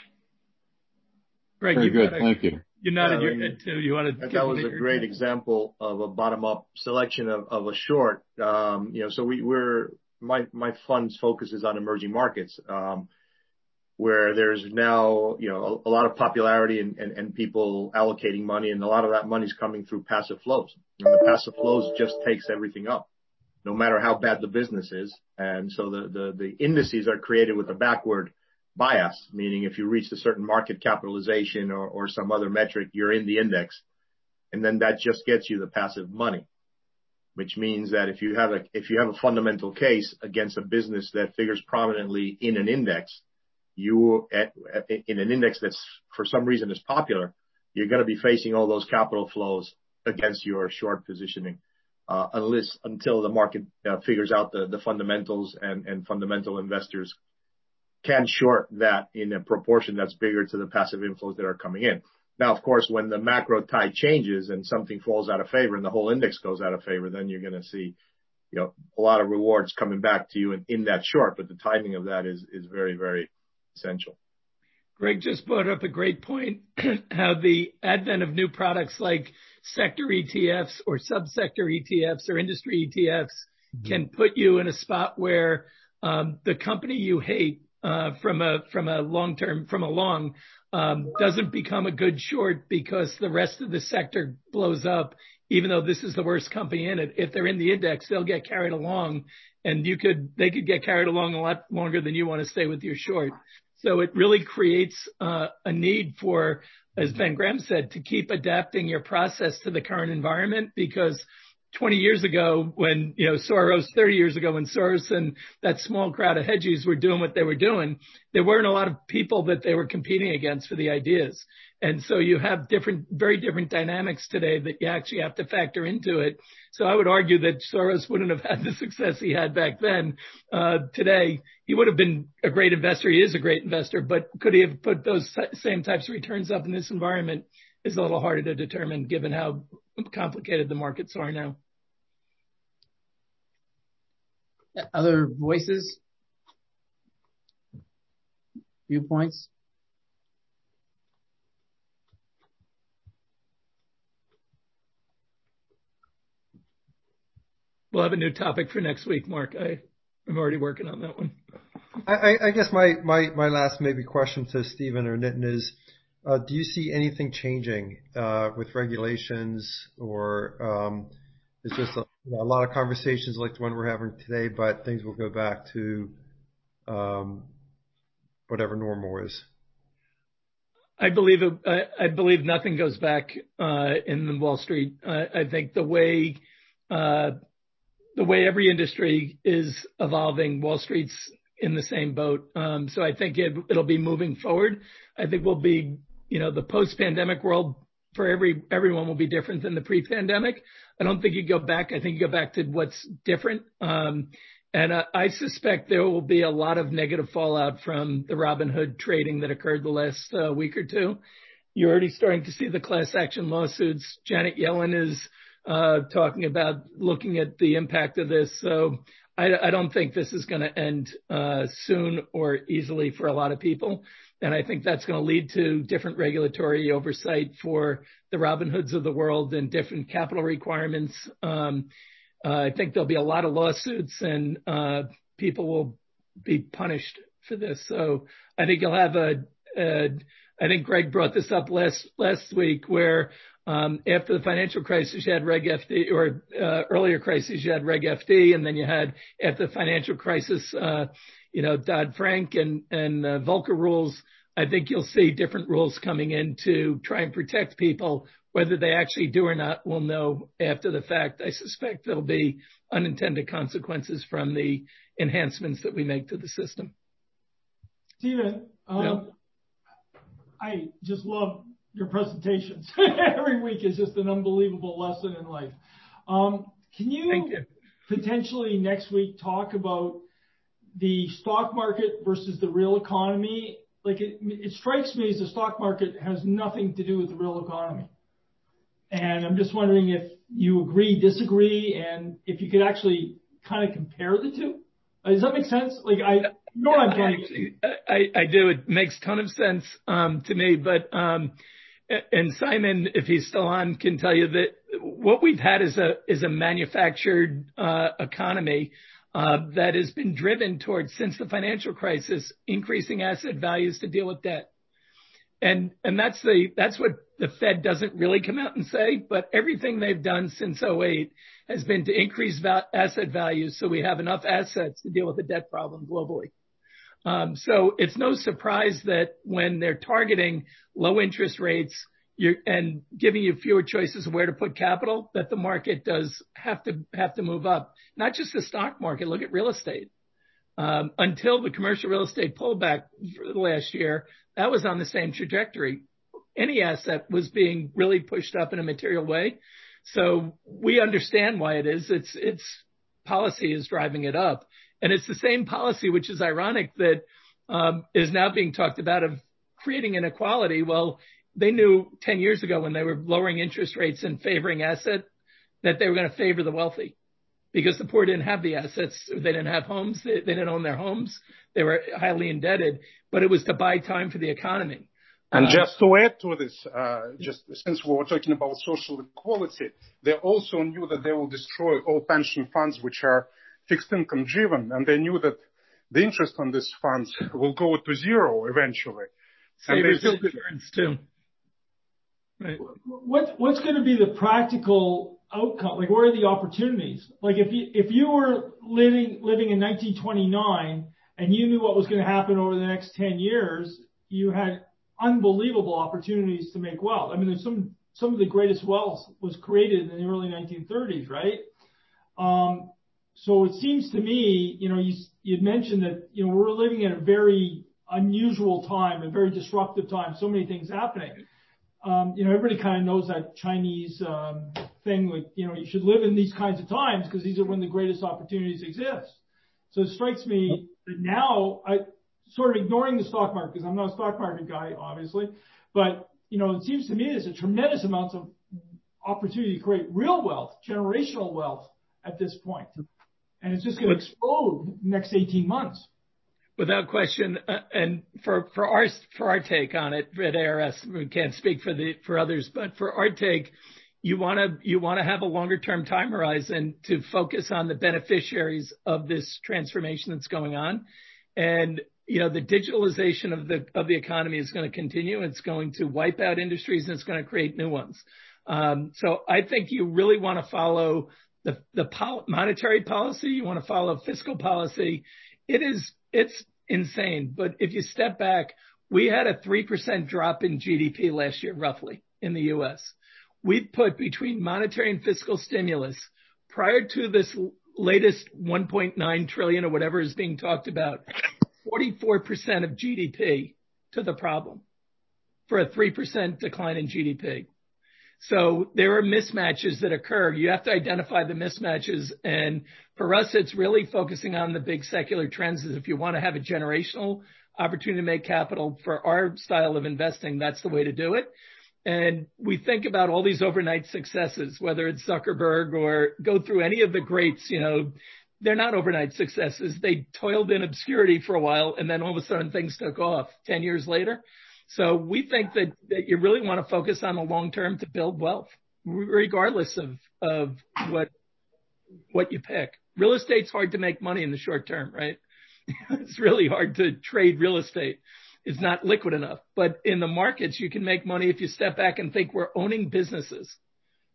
Greg, Very good. A, Thank you. You nodded yeah, your head too. You wanted to that was a great example of a bottom-up selection of, of a short. Um, you know, so we, we're my my fund's focus is on emerging markets. Um, where there's now, you know, a lot of popularity and and people allocating money, and a lot of that money is coming through passive flows. And the passive flows just takes everything up, no matter how bad the business is. And so the the, the indices are created with a backward bias, meaning if you reach a certain market capitalization or or some other metric, you're in the index. And then that just gets you the passive money, which means that if you have a if you have a fundamental case against a business that figures prominently in an index, in an index that's for some reason is popular, you're going to be facing all those capital flows against your short positioning, uh, unless until the market uh, figures out the, fundamentals and, fundamental investors can short that in a proportion that's bigger to the passive inflows that are coming in. Now, of course, when the macro tide changes and something falls out of favor and the whole index goes out of favor, then you're going to see, you know, a lot of rewards coming back to you in, in that short. But the timing of that is is very, very essential. Greg just brought up a great point, how the advent of new products like sector ETFs or subsector ETFs or industry ETFs mm-hmm. can put you in a spot where um, the company you hate uh, from a from a long term from a long um, doesn't become a good short because the rest of the sector blows up. Even though this is the worst company in it, if they're in the index, they'll get carried along, and you could they could get carried along a lot longer than you want to stay with your short. So it really creates uh, a need for, as Ben Graham said, to keep adapting your process to the current environment because 20 years ago when, you know, Soros, 30 years ago when Soros and that small crowd of hedgies were doing what they were doing, there weren't a lot of people that they were competing against for the ideas. And so you have different, very different dynamics today that you actually have to factor into it. So I would argue that Soros wouldn't have had the success he had back then. Uh, today, he would have been a great investor. He is a great investor, but could he have put those same types of returns up in this environment is a little harder to determine given how complicated the markets are now. Other voices? Viewpoints? We'll have a new topic for next week, Mark. I, I'm already working on that one. I, I guess my, my, my last maybe question to Stephen or Nitin is, do you see anything changing uh, with regulations or um, it's just a, lot of conversations like the one we're having today, but things will go back to um, whatever normal is? I believe I believe nothing goes back uh, in Wall Street. I think the way the way every industry is evolving, Wall Street's in the same boat. Um, so I think it, it'll be moving forward. I think we'll be, you know, the post-pandemic world for every everyone will be different than the pre-pandemic. I don't think you go back. I think you go back to what's different. Um, and I suspect there will be a lot of negative fallout from the Robinhood trading that occurred the last uh, week or two. You're already starting to see the class action lawsuits. Janet Yellen is uh, talking about looking at the impact of this. I, I don't think this is going to end uh, soon or easily for a lot of people. And I think that's going to lead to different regulatory oversight for the Robinhoods of the world and different capital requirements. Um, uh, I think there'll be a lot of lawsuits and uh, people will be punished for this. So I think you'll have a, a I think Greg brought this up last last week where um, after the financial crisis, you had Reg FD, or uh, earlier crises, you had Reg FD, and then you had after the financial crisis, uh, you know, Dodd-Frank and and uh, Volcker rules. I think you'll see different rules coming in to try and protect people. Whether they actually do or not, we'll know after the fact. I suspect there'll be unintended consequences from the enhancements that we make to the system. Stephen, um, yeah. I just love your presentations every week is just an unbelievable lesson in life. Um, can you, you potentially next week talk about the stock market versus the real economy? Like it, it strikes me as the stock market has nothing to do with the real economy. And I'm just wondering if you agree, disagree, and if you could actually kind of compare the two. Uh, does that make sense? Like I, you know what I'm trying to. I, I do. It makes ton of sense um, to me, but um, and Simon, if he's still on, can tell you that what we've had is a is a manufactured uh, economy uh, that has been driven towards since the financial crisis, increasing asset values to deal with debt, and and that's the that's what the Fed doesn't really come out and say, but everything they've done since 08 has been to increase asset values so we have enough assets to deal with the debt problem globally. Um, so it's no surprise that when they're targeting low interest rates and giving you fewer choices of where to put capital, that the market does have to have to move up. Not just the stock market. Look at real estate. Um, until the commercial real estate pullback last year, that was on the same trajectory. Any asset was being really pushed up in a material way. So we understand why it is. It's it's policy is driving it up. And it's the same policy, which is ironic that um, is now being talked about of creating inequality. Well, they knew 10 years ago when they were lowering interest rates and favoring asset that they were going to favor the wealthy because the poor didn't have the assets. They didn't have homes. They, they didn't own their homes. They were highly indebted, but it was to buy time for the economy. And just to add to this, uh, just since we were talking about social equality, they also knew that they will destroy all pension funds which are fixed income driven, and they knew that the interest on these funds will go to zero eventually. Savers insurance too. Right. What, what's going to be the practical outcome? Like, where are the opportunities? Like, if you if you were living living in 1929 and you knew what was going to happen over the next 10 years, you had unbelievable opportunities to make wealth. I mean, there's some some of the greatest wealth was created in the early 1930s, right? Um, So it seems to me, you know, you you'd mentioned that you know we're living in a very unusual time, a very disruptive time. So many things happening. Um, you know, everybody kind of knows that Chinese um, thing, like you know, you should live in these kinds of times because these are when the greatest opportunities exist. So it strikes me that now I sort of ignoring the stock market because I'm not a stock market guy, obviously. But, you know, it seems to me there's a tremendous amount of opportunity to create real wealth, generational wealth at this point. And it's just going to explode next 18 months. Without question. Uh, and for, for our, for our take on it at ARS, we can't speak for the, for others, but for our take, you want to, you want to have a longer term time horizon to focus on the beneficiaries of this transformation that's going on. And you know, the digitalization of the of the economy is going to continue. It's going to wipe out industries and it's going to create new ones. Um, so I think you really want to follow the the pol- monetary policy. You want to follow fiscal policy. It is it's insane. But if you step back, we had a three percent drop in GDP last year, roughly in the U.S. We put between monetary and fiscal stimulus prior to this latest 1.9 trillion or whatever is being talked about 44% of GDP to the problem for a 3% decline in GDP. So there are mismatches that occur. You have to identify the mismatches. And for us, it's really focusing on the big secular trends is if you want to have a generational opportunity to make capital for our style of investing, that's the way to do it. And we think about all these overnight successes, whether it's Zuckerberg or go through any of the greats, you know, they're not overnight successes. They toiled in obscurity for a while and then all of a sudden things took off 10 years later. So we think that, that you really want to focus on the long term to build wealth, regardless of, of what, what you pick. Real estate's hard to make money in the short term, right? it's really hard to trade real estate. It's not liquid enough, but in the markets, you can make money if you step back and think we're owning businesses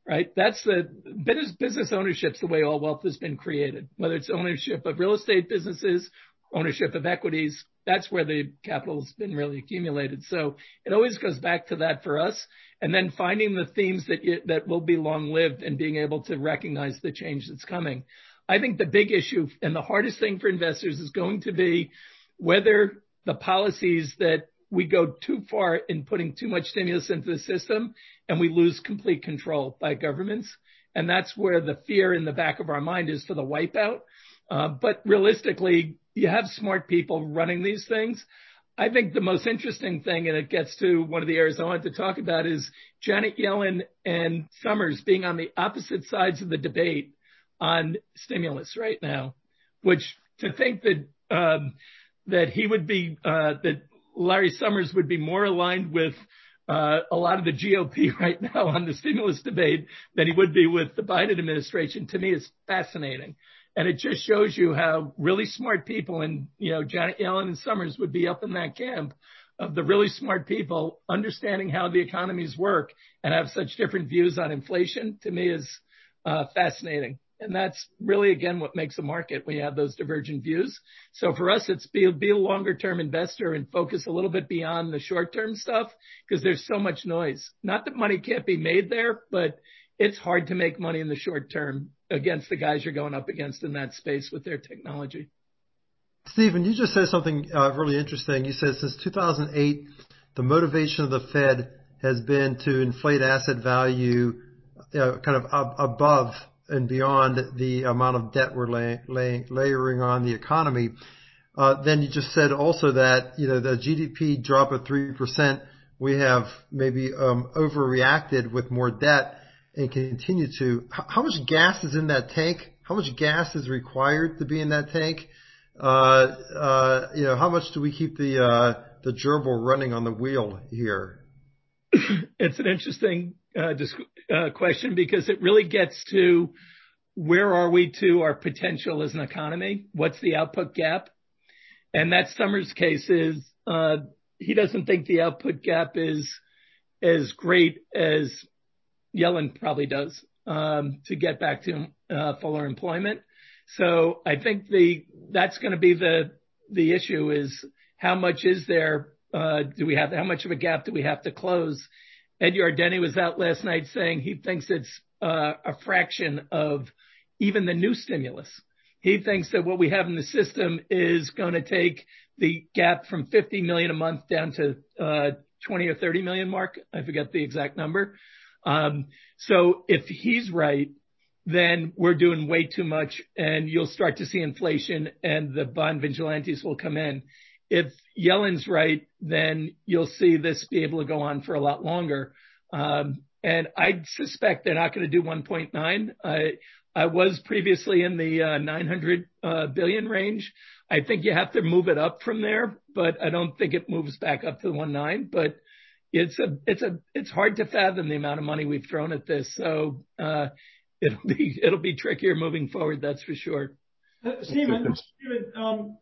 right? That's the business, business ownership's the way all wealth has been created, whether it's ownership of real estate businesses, ownership of equities. That's where the capital's been really accumulated. So it always goes back to that for us. And then finding the themes that you, that will be long lived and being able to recognize the change that's coming. I think the big issue and the hardest thing for investors is going to be whether the policies that we go too far in putting too much stimulus into the system and we lose complete control by governments. And that's where the fear in the back of our mind is for the wipeout. Uh, but realistically, you have smart people running these things. I think the most interesting thing, and it gets to one of the areas I wanted to talk about, is Janet Yellen and Summers being on the opposite sides of the debate on stimulus right now, which to think that um, that he would be uh, that Larry Summers would be more aligned with uh, a lot of the GOP right now on the stimulus debate than he would be with the Biden administration to me is fascinating. And it just shows you how really smart people and, you know, Janet Yellen and Summers would be up in that camp of the really smart people understanding how the economies work and have such different views on inflation to me is uh, fascinating. And that's really, again, what makes a market when you have those divergent views. So for us, it's be, be a longer term investor and focus a little bit beyond the short term stuff because there's so much noise. Not that money can't be made there, but it's hard to make money in the short term against the guys you're going up against in that space with their technology. Stephen, you just said something uh, really interesting. You said since 2008, the motivation of the Fed has been to inflate asset value uh, kind of ab- above and beyond the amount of debt we're lay, lay, layering on the economy. Uh, then you just said also that, you know, the GDP drop of 3%, we have maybe um, overreacted with more debt and continue to. How much gas is in that tank? How much gas is required to be in that tank? Uh, uh, you know, how much do we keep the the gerbil running on the wheel here? It's an interesting question because it really gets to where are we to our potential as an economy? What's the output gap? And that Summers case is, he doesn't think the output gap is as great as Yellen probably does um, to get back to uh, fuller employment. So I think the that's gonna be the the issue is how much is there, Uh, do we have how much of a gap do we have to close? Ed Yardeni was out last night saying he thinks it's uh, a fraction of even the new stimulus. He thinks that what we have in the system is gonna take the gap from 50 million a month down to $20 million or 30 million, Mark. I forget the exact number. Um, if he's right, then we're doing way too much, and you'll start to see inflation and the bond vigilantes will come in. If Yellen's right, then you'll see this be able to go on for a lot longer. Um, and I suspect they're not gonna do $1.9. I I was previously in the uh, $900 uh, billion range. I think you have to move it up from there, but I don't think it moves back up to the $1.9. It's a it's a it's hard to fathom the amount of money we've thrown at this. So uh, it'll be it'll be trickier moving forward, that's for sure. Stephen, Stephen,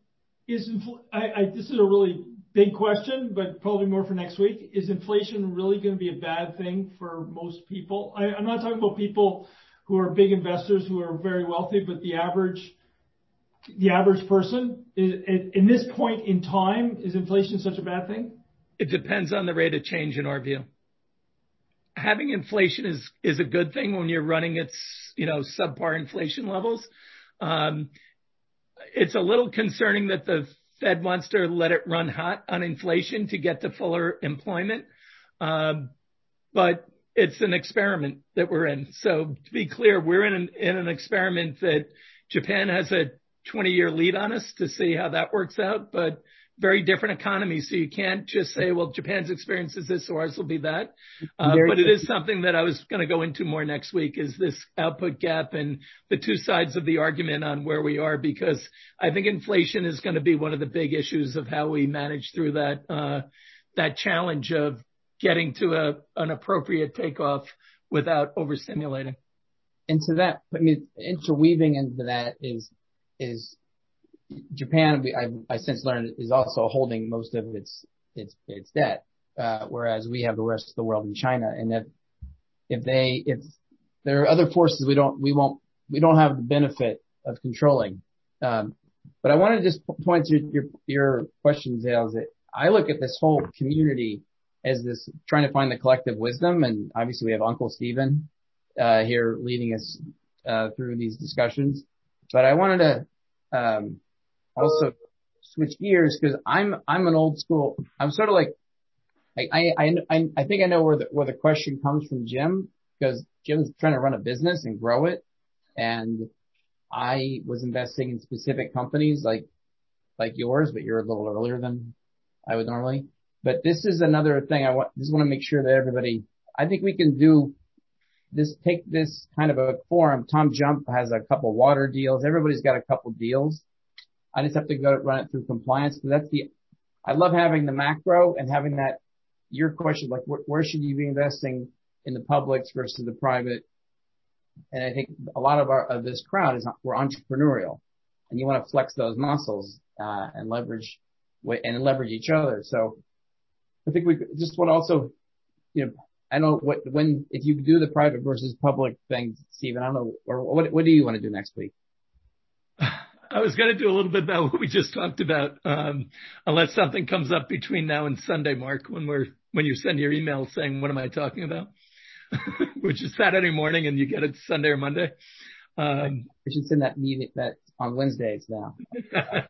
is I, this is a really big question, but probably more for next week. Is inflation really gonna be a bad thing for most people? I'm not talking about people who are big investors who are very wealthy, but the average the average person. Is, in this point in time, is inflation such a bad thing? It depends on the rate of change in our view. Having inflation is a good thing when you're running at you know, subpar inflation levels. It's a little concerning that the Fed wants to let it run hot on inflation to get to fuller employment. Um but it's an experiment that we're in. So to be clear, we're in an experiment that Japan has a 20-year lead on us to see how that works out, but very different economies. So you can't just say, "Well, Japan's experience is this, so ours will be that." Uh, but it is something that I was gonna go into more next week, is this output gap and the two sides of the argument on where we are, because I think inflation is gonna be one of the big issues of how we manage through that uh, that challenge of getting to a, an appropriate takeoff without overstimulating. And To that, I mean, interweaving into that is Japan. I I since learned is also holding most of its its its debt, uh, whereas we have the rest of the world in China. And if if they if there are other forces we don't we won't we don't have the benefit of controlling. Um but I wanna just point to your your question, Dale, is that I look at this whole community as this trying to find the collective wisdom, and obviously we have Uncle Stephen uh, here leading us uh, through these discussions. But I wanted to um, also switch gears 'cause I'm I'm an old school. I'm sort of like I I I I think I know where the where the question comes from Jim, because Jim's trying to run a business and grow it, and I was investing in specific companies like like yours, but you're a little earlier than I would normally. But this is another thing I want. just wanna make sure that everybody. I think we can do this, take this kind of a forum. Tom Jump has a couple water deals. Everybody's got a couple deals. I just have to go run it through compliance. but That's the I love having the macro and having that, your question, like where should you be investing in the publics versus the private? And I think a lot of our of this crowd is we're entrepreneurial, and you wanna flex those muscles, uh and leverage and leverage each other. So I think we just wanna also, you know, I don't know when if you do the private versus public thing, Stephen, I don't know, or what what do you wanna do next week? I was gonna do a little bit about what we just talked about, um, unless something comes up between now and Sunday, Mark, when you send your email saying, "What am I talking about?" Which is Saturday morning, and you get it Sunday or Monday. Um, we should send that meeting that on Wednesdays now.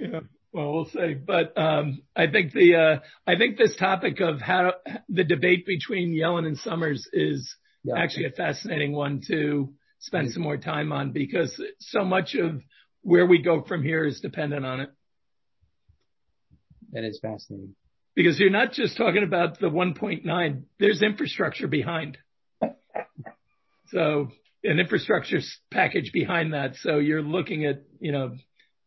Yeah. Well, we'll see. But um, uh, I think this topic of how the debate between Yellen and Summers is actually a fascinating one to spend some more time on because so much of where we go from here is dependent on it. That is fascinating. Because you're not just talking about the $1.9, there's infrastructure behind. So an infrastructure package behind that. So you're looking at, you know,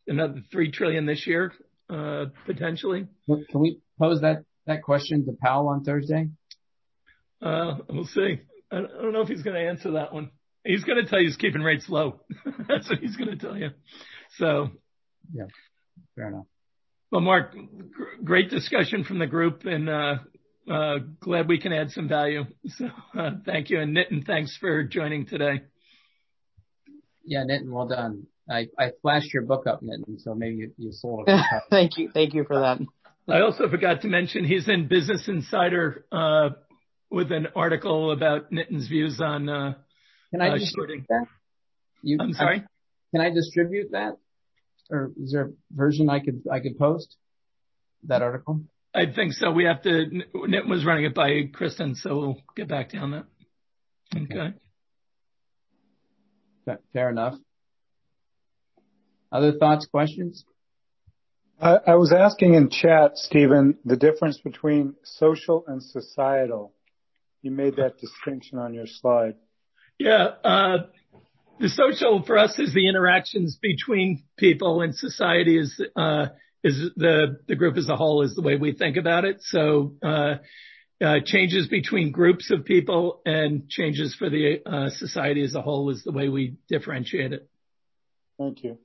another 3 trillion this year. uh, potentially. Can we pose that, that question to Powell on Thursday? Uh, we'll see. I don't know if he's going to answer that one. He's going to tell you he's keeping rates low. That's what he's going to tell you. So. Yeah, fair enough. Well, Mark, great discussion from the group and, uh, uh, glad we can add some value. So, uh, thank you. And Nitin, thanks for joining today. Yeah, Nitin, well done. I, I flashed your book up, Nitin, so maybe you, you sold it. thank you. Thank you for that. I also forgot to mention he's in Business Insider, uh, with an article about Nitin's views on, uh, can I uh, distribute that? You, I'm sorry. Can I distribute that? Or is there a version I could, I could post that article? I think so. We have to, Nitin was running it by Kristen, so we'll get back to you on that. Okay. Fair enough. Other thoughts, questions? I, I was asking in chat, Stephen, the difference between social and societal. You made that distinction on your slide. Yeah. Uh, the social for us is the interactions between people and society is, uh, is the, the group as a whole is the way we think about it. So, uh, uh, changes between groups of people and changes for the uh, society as a whole is the way we differentiate it. Thank you.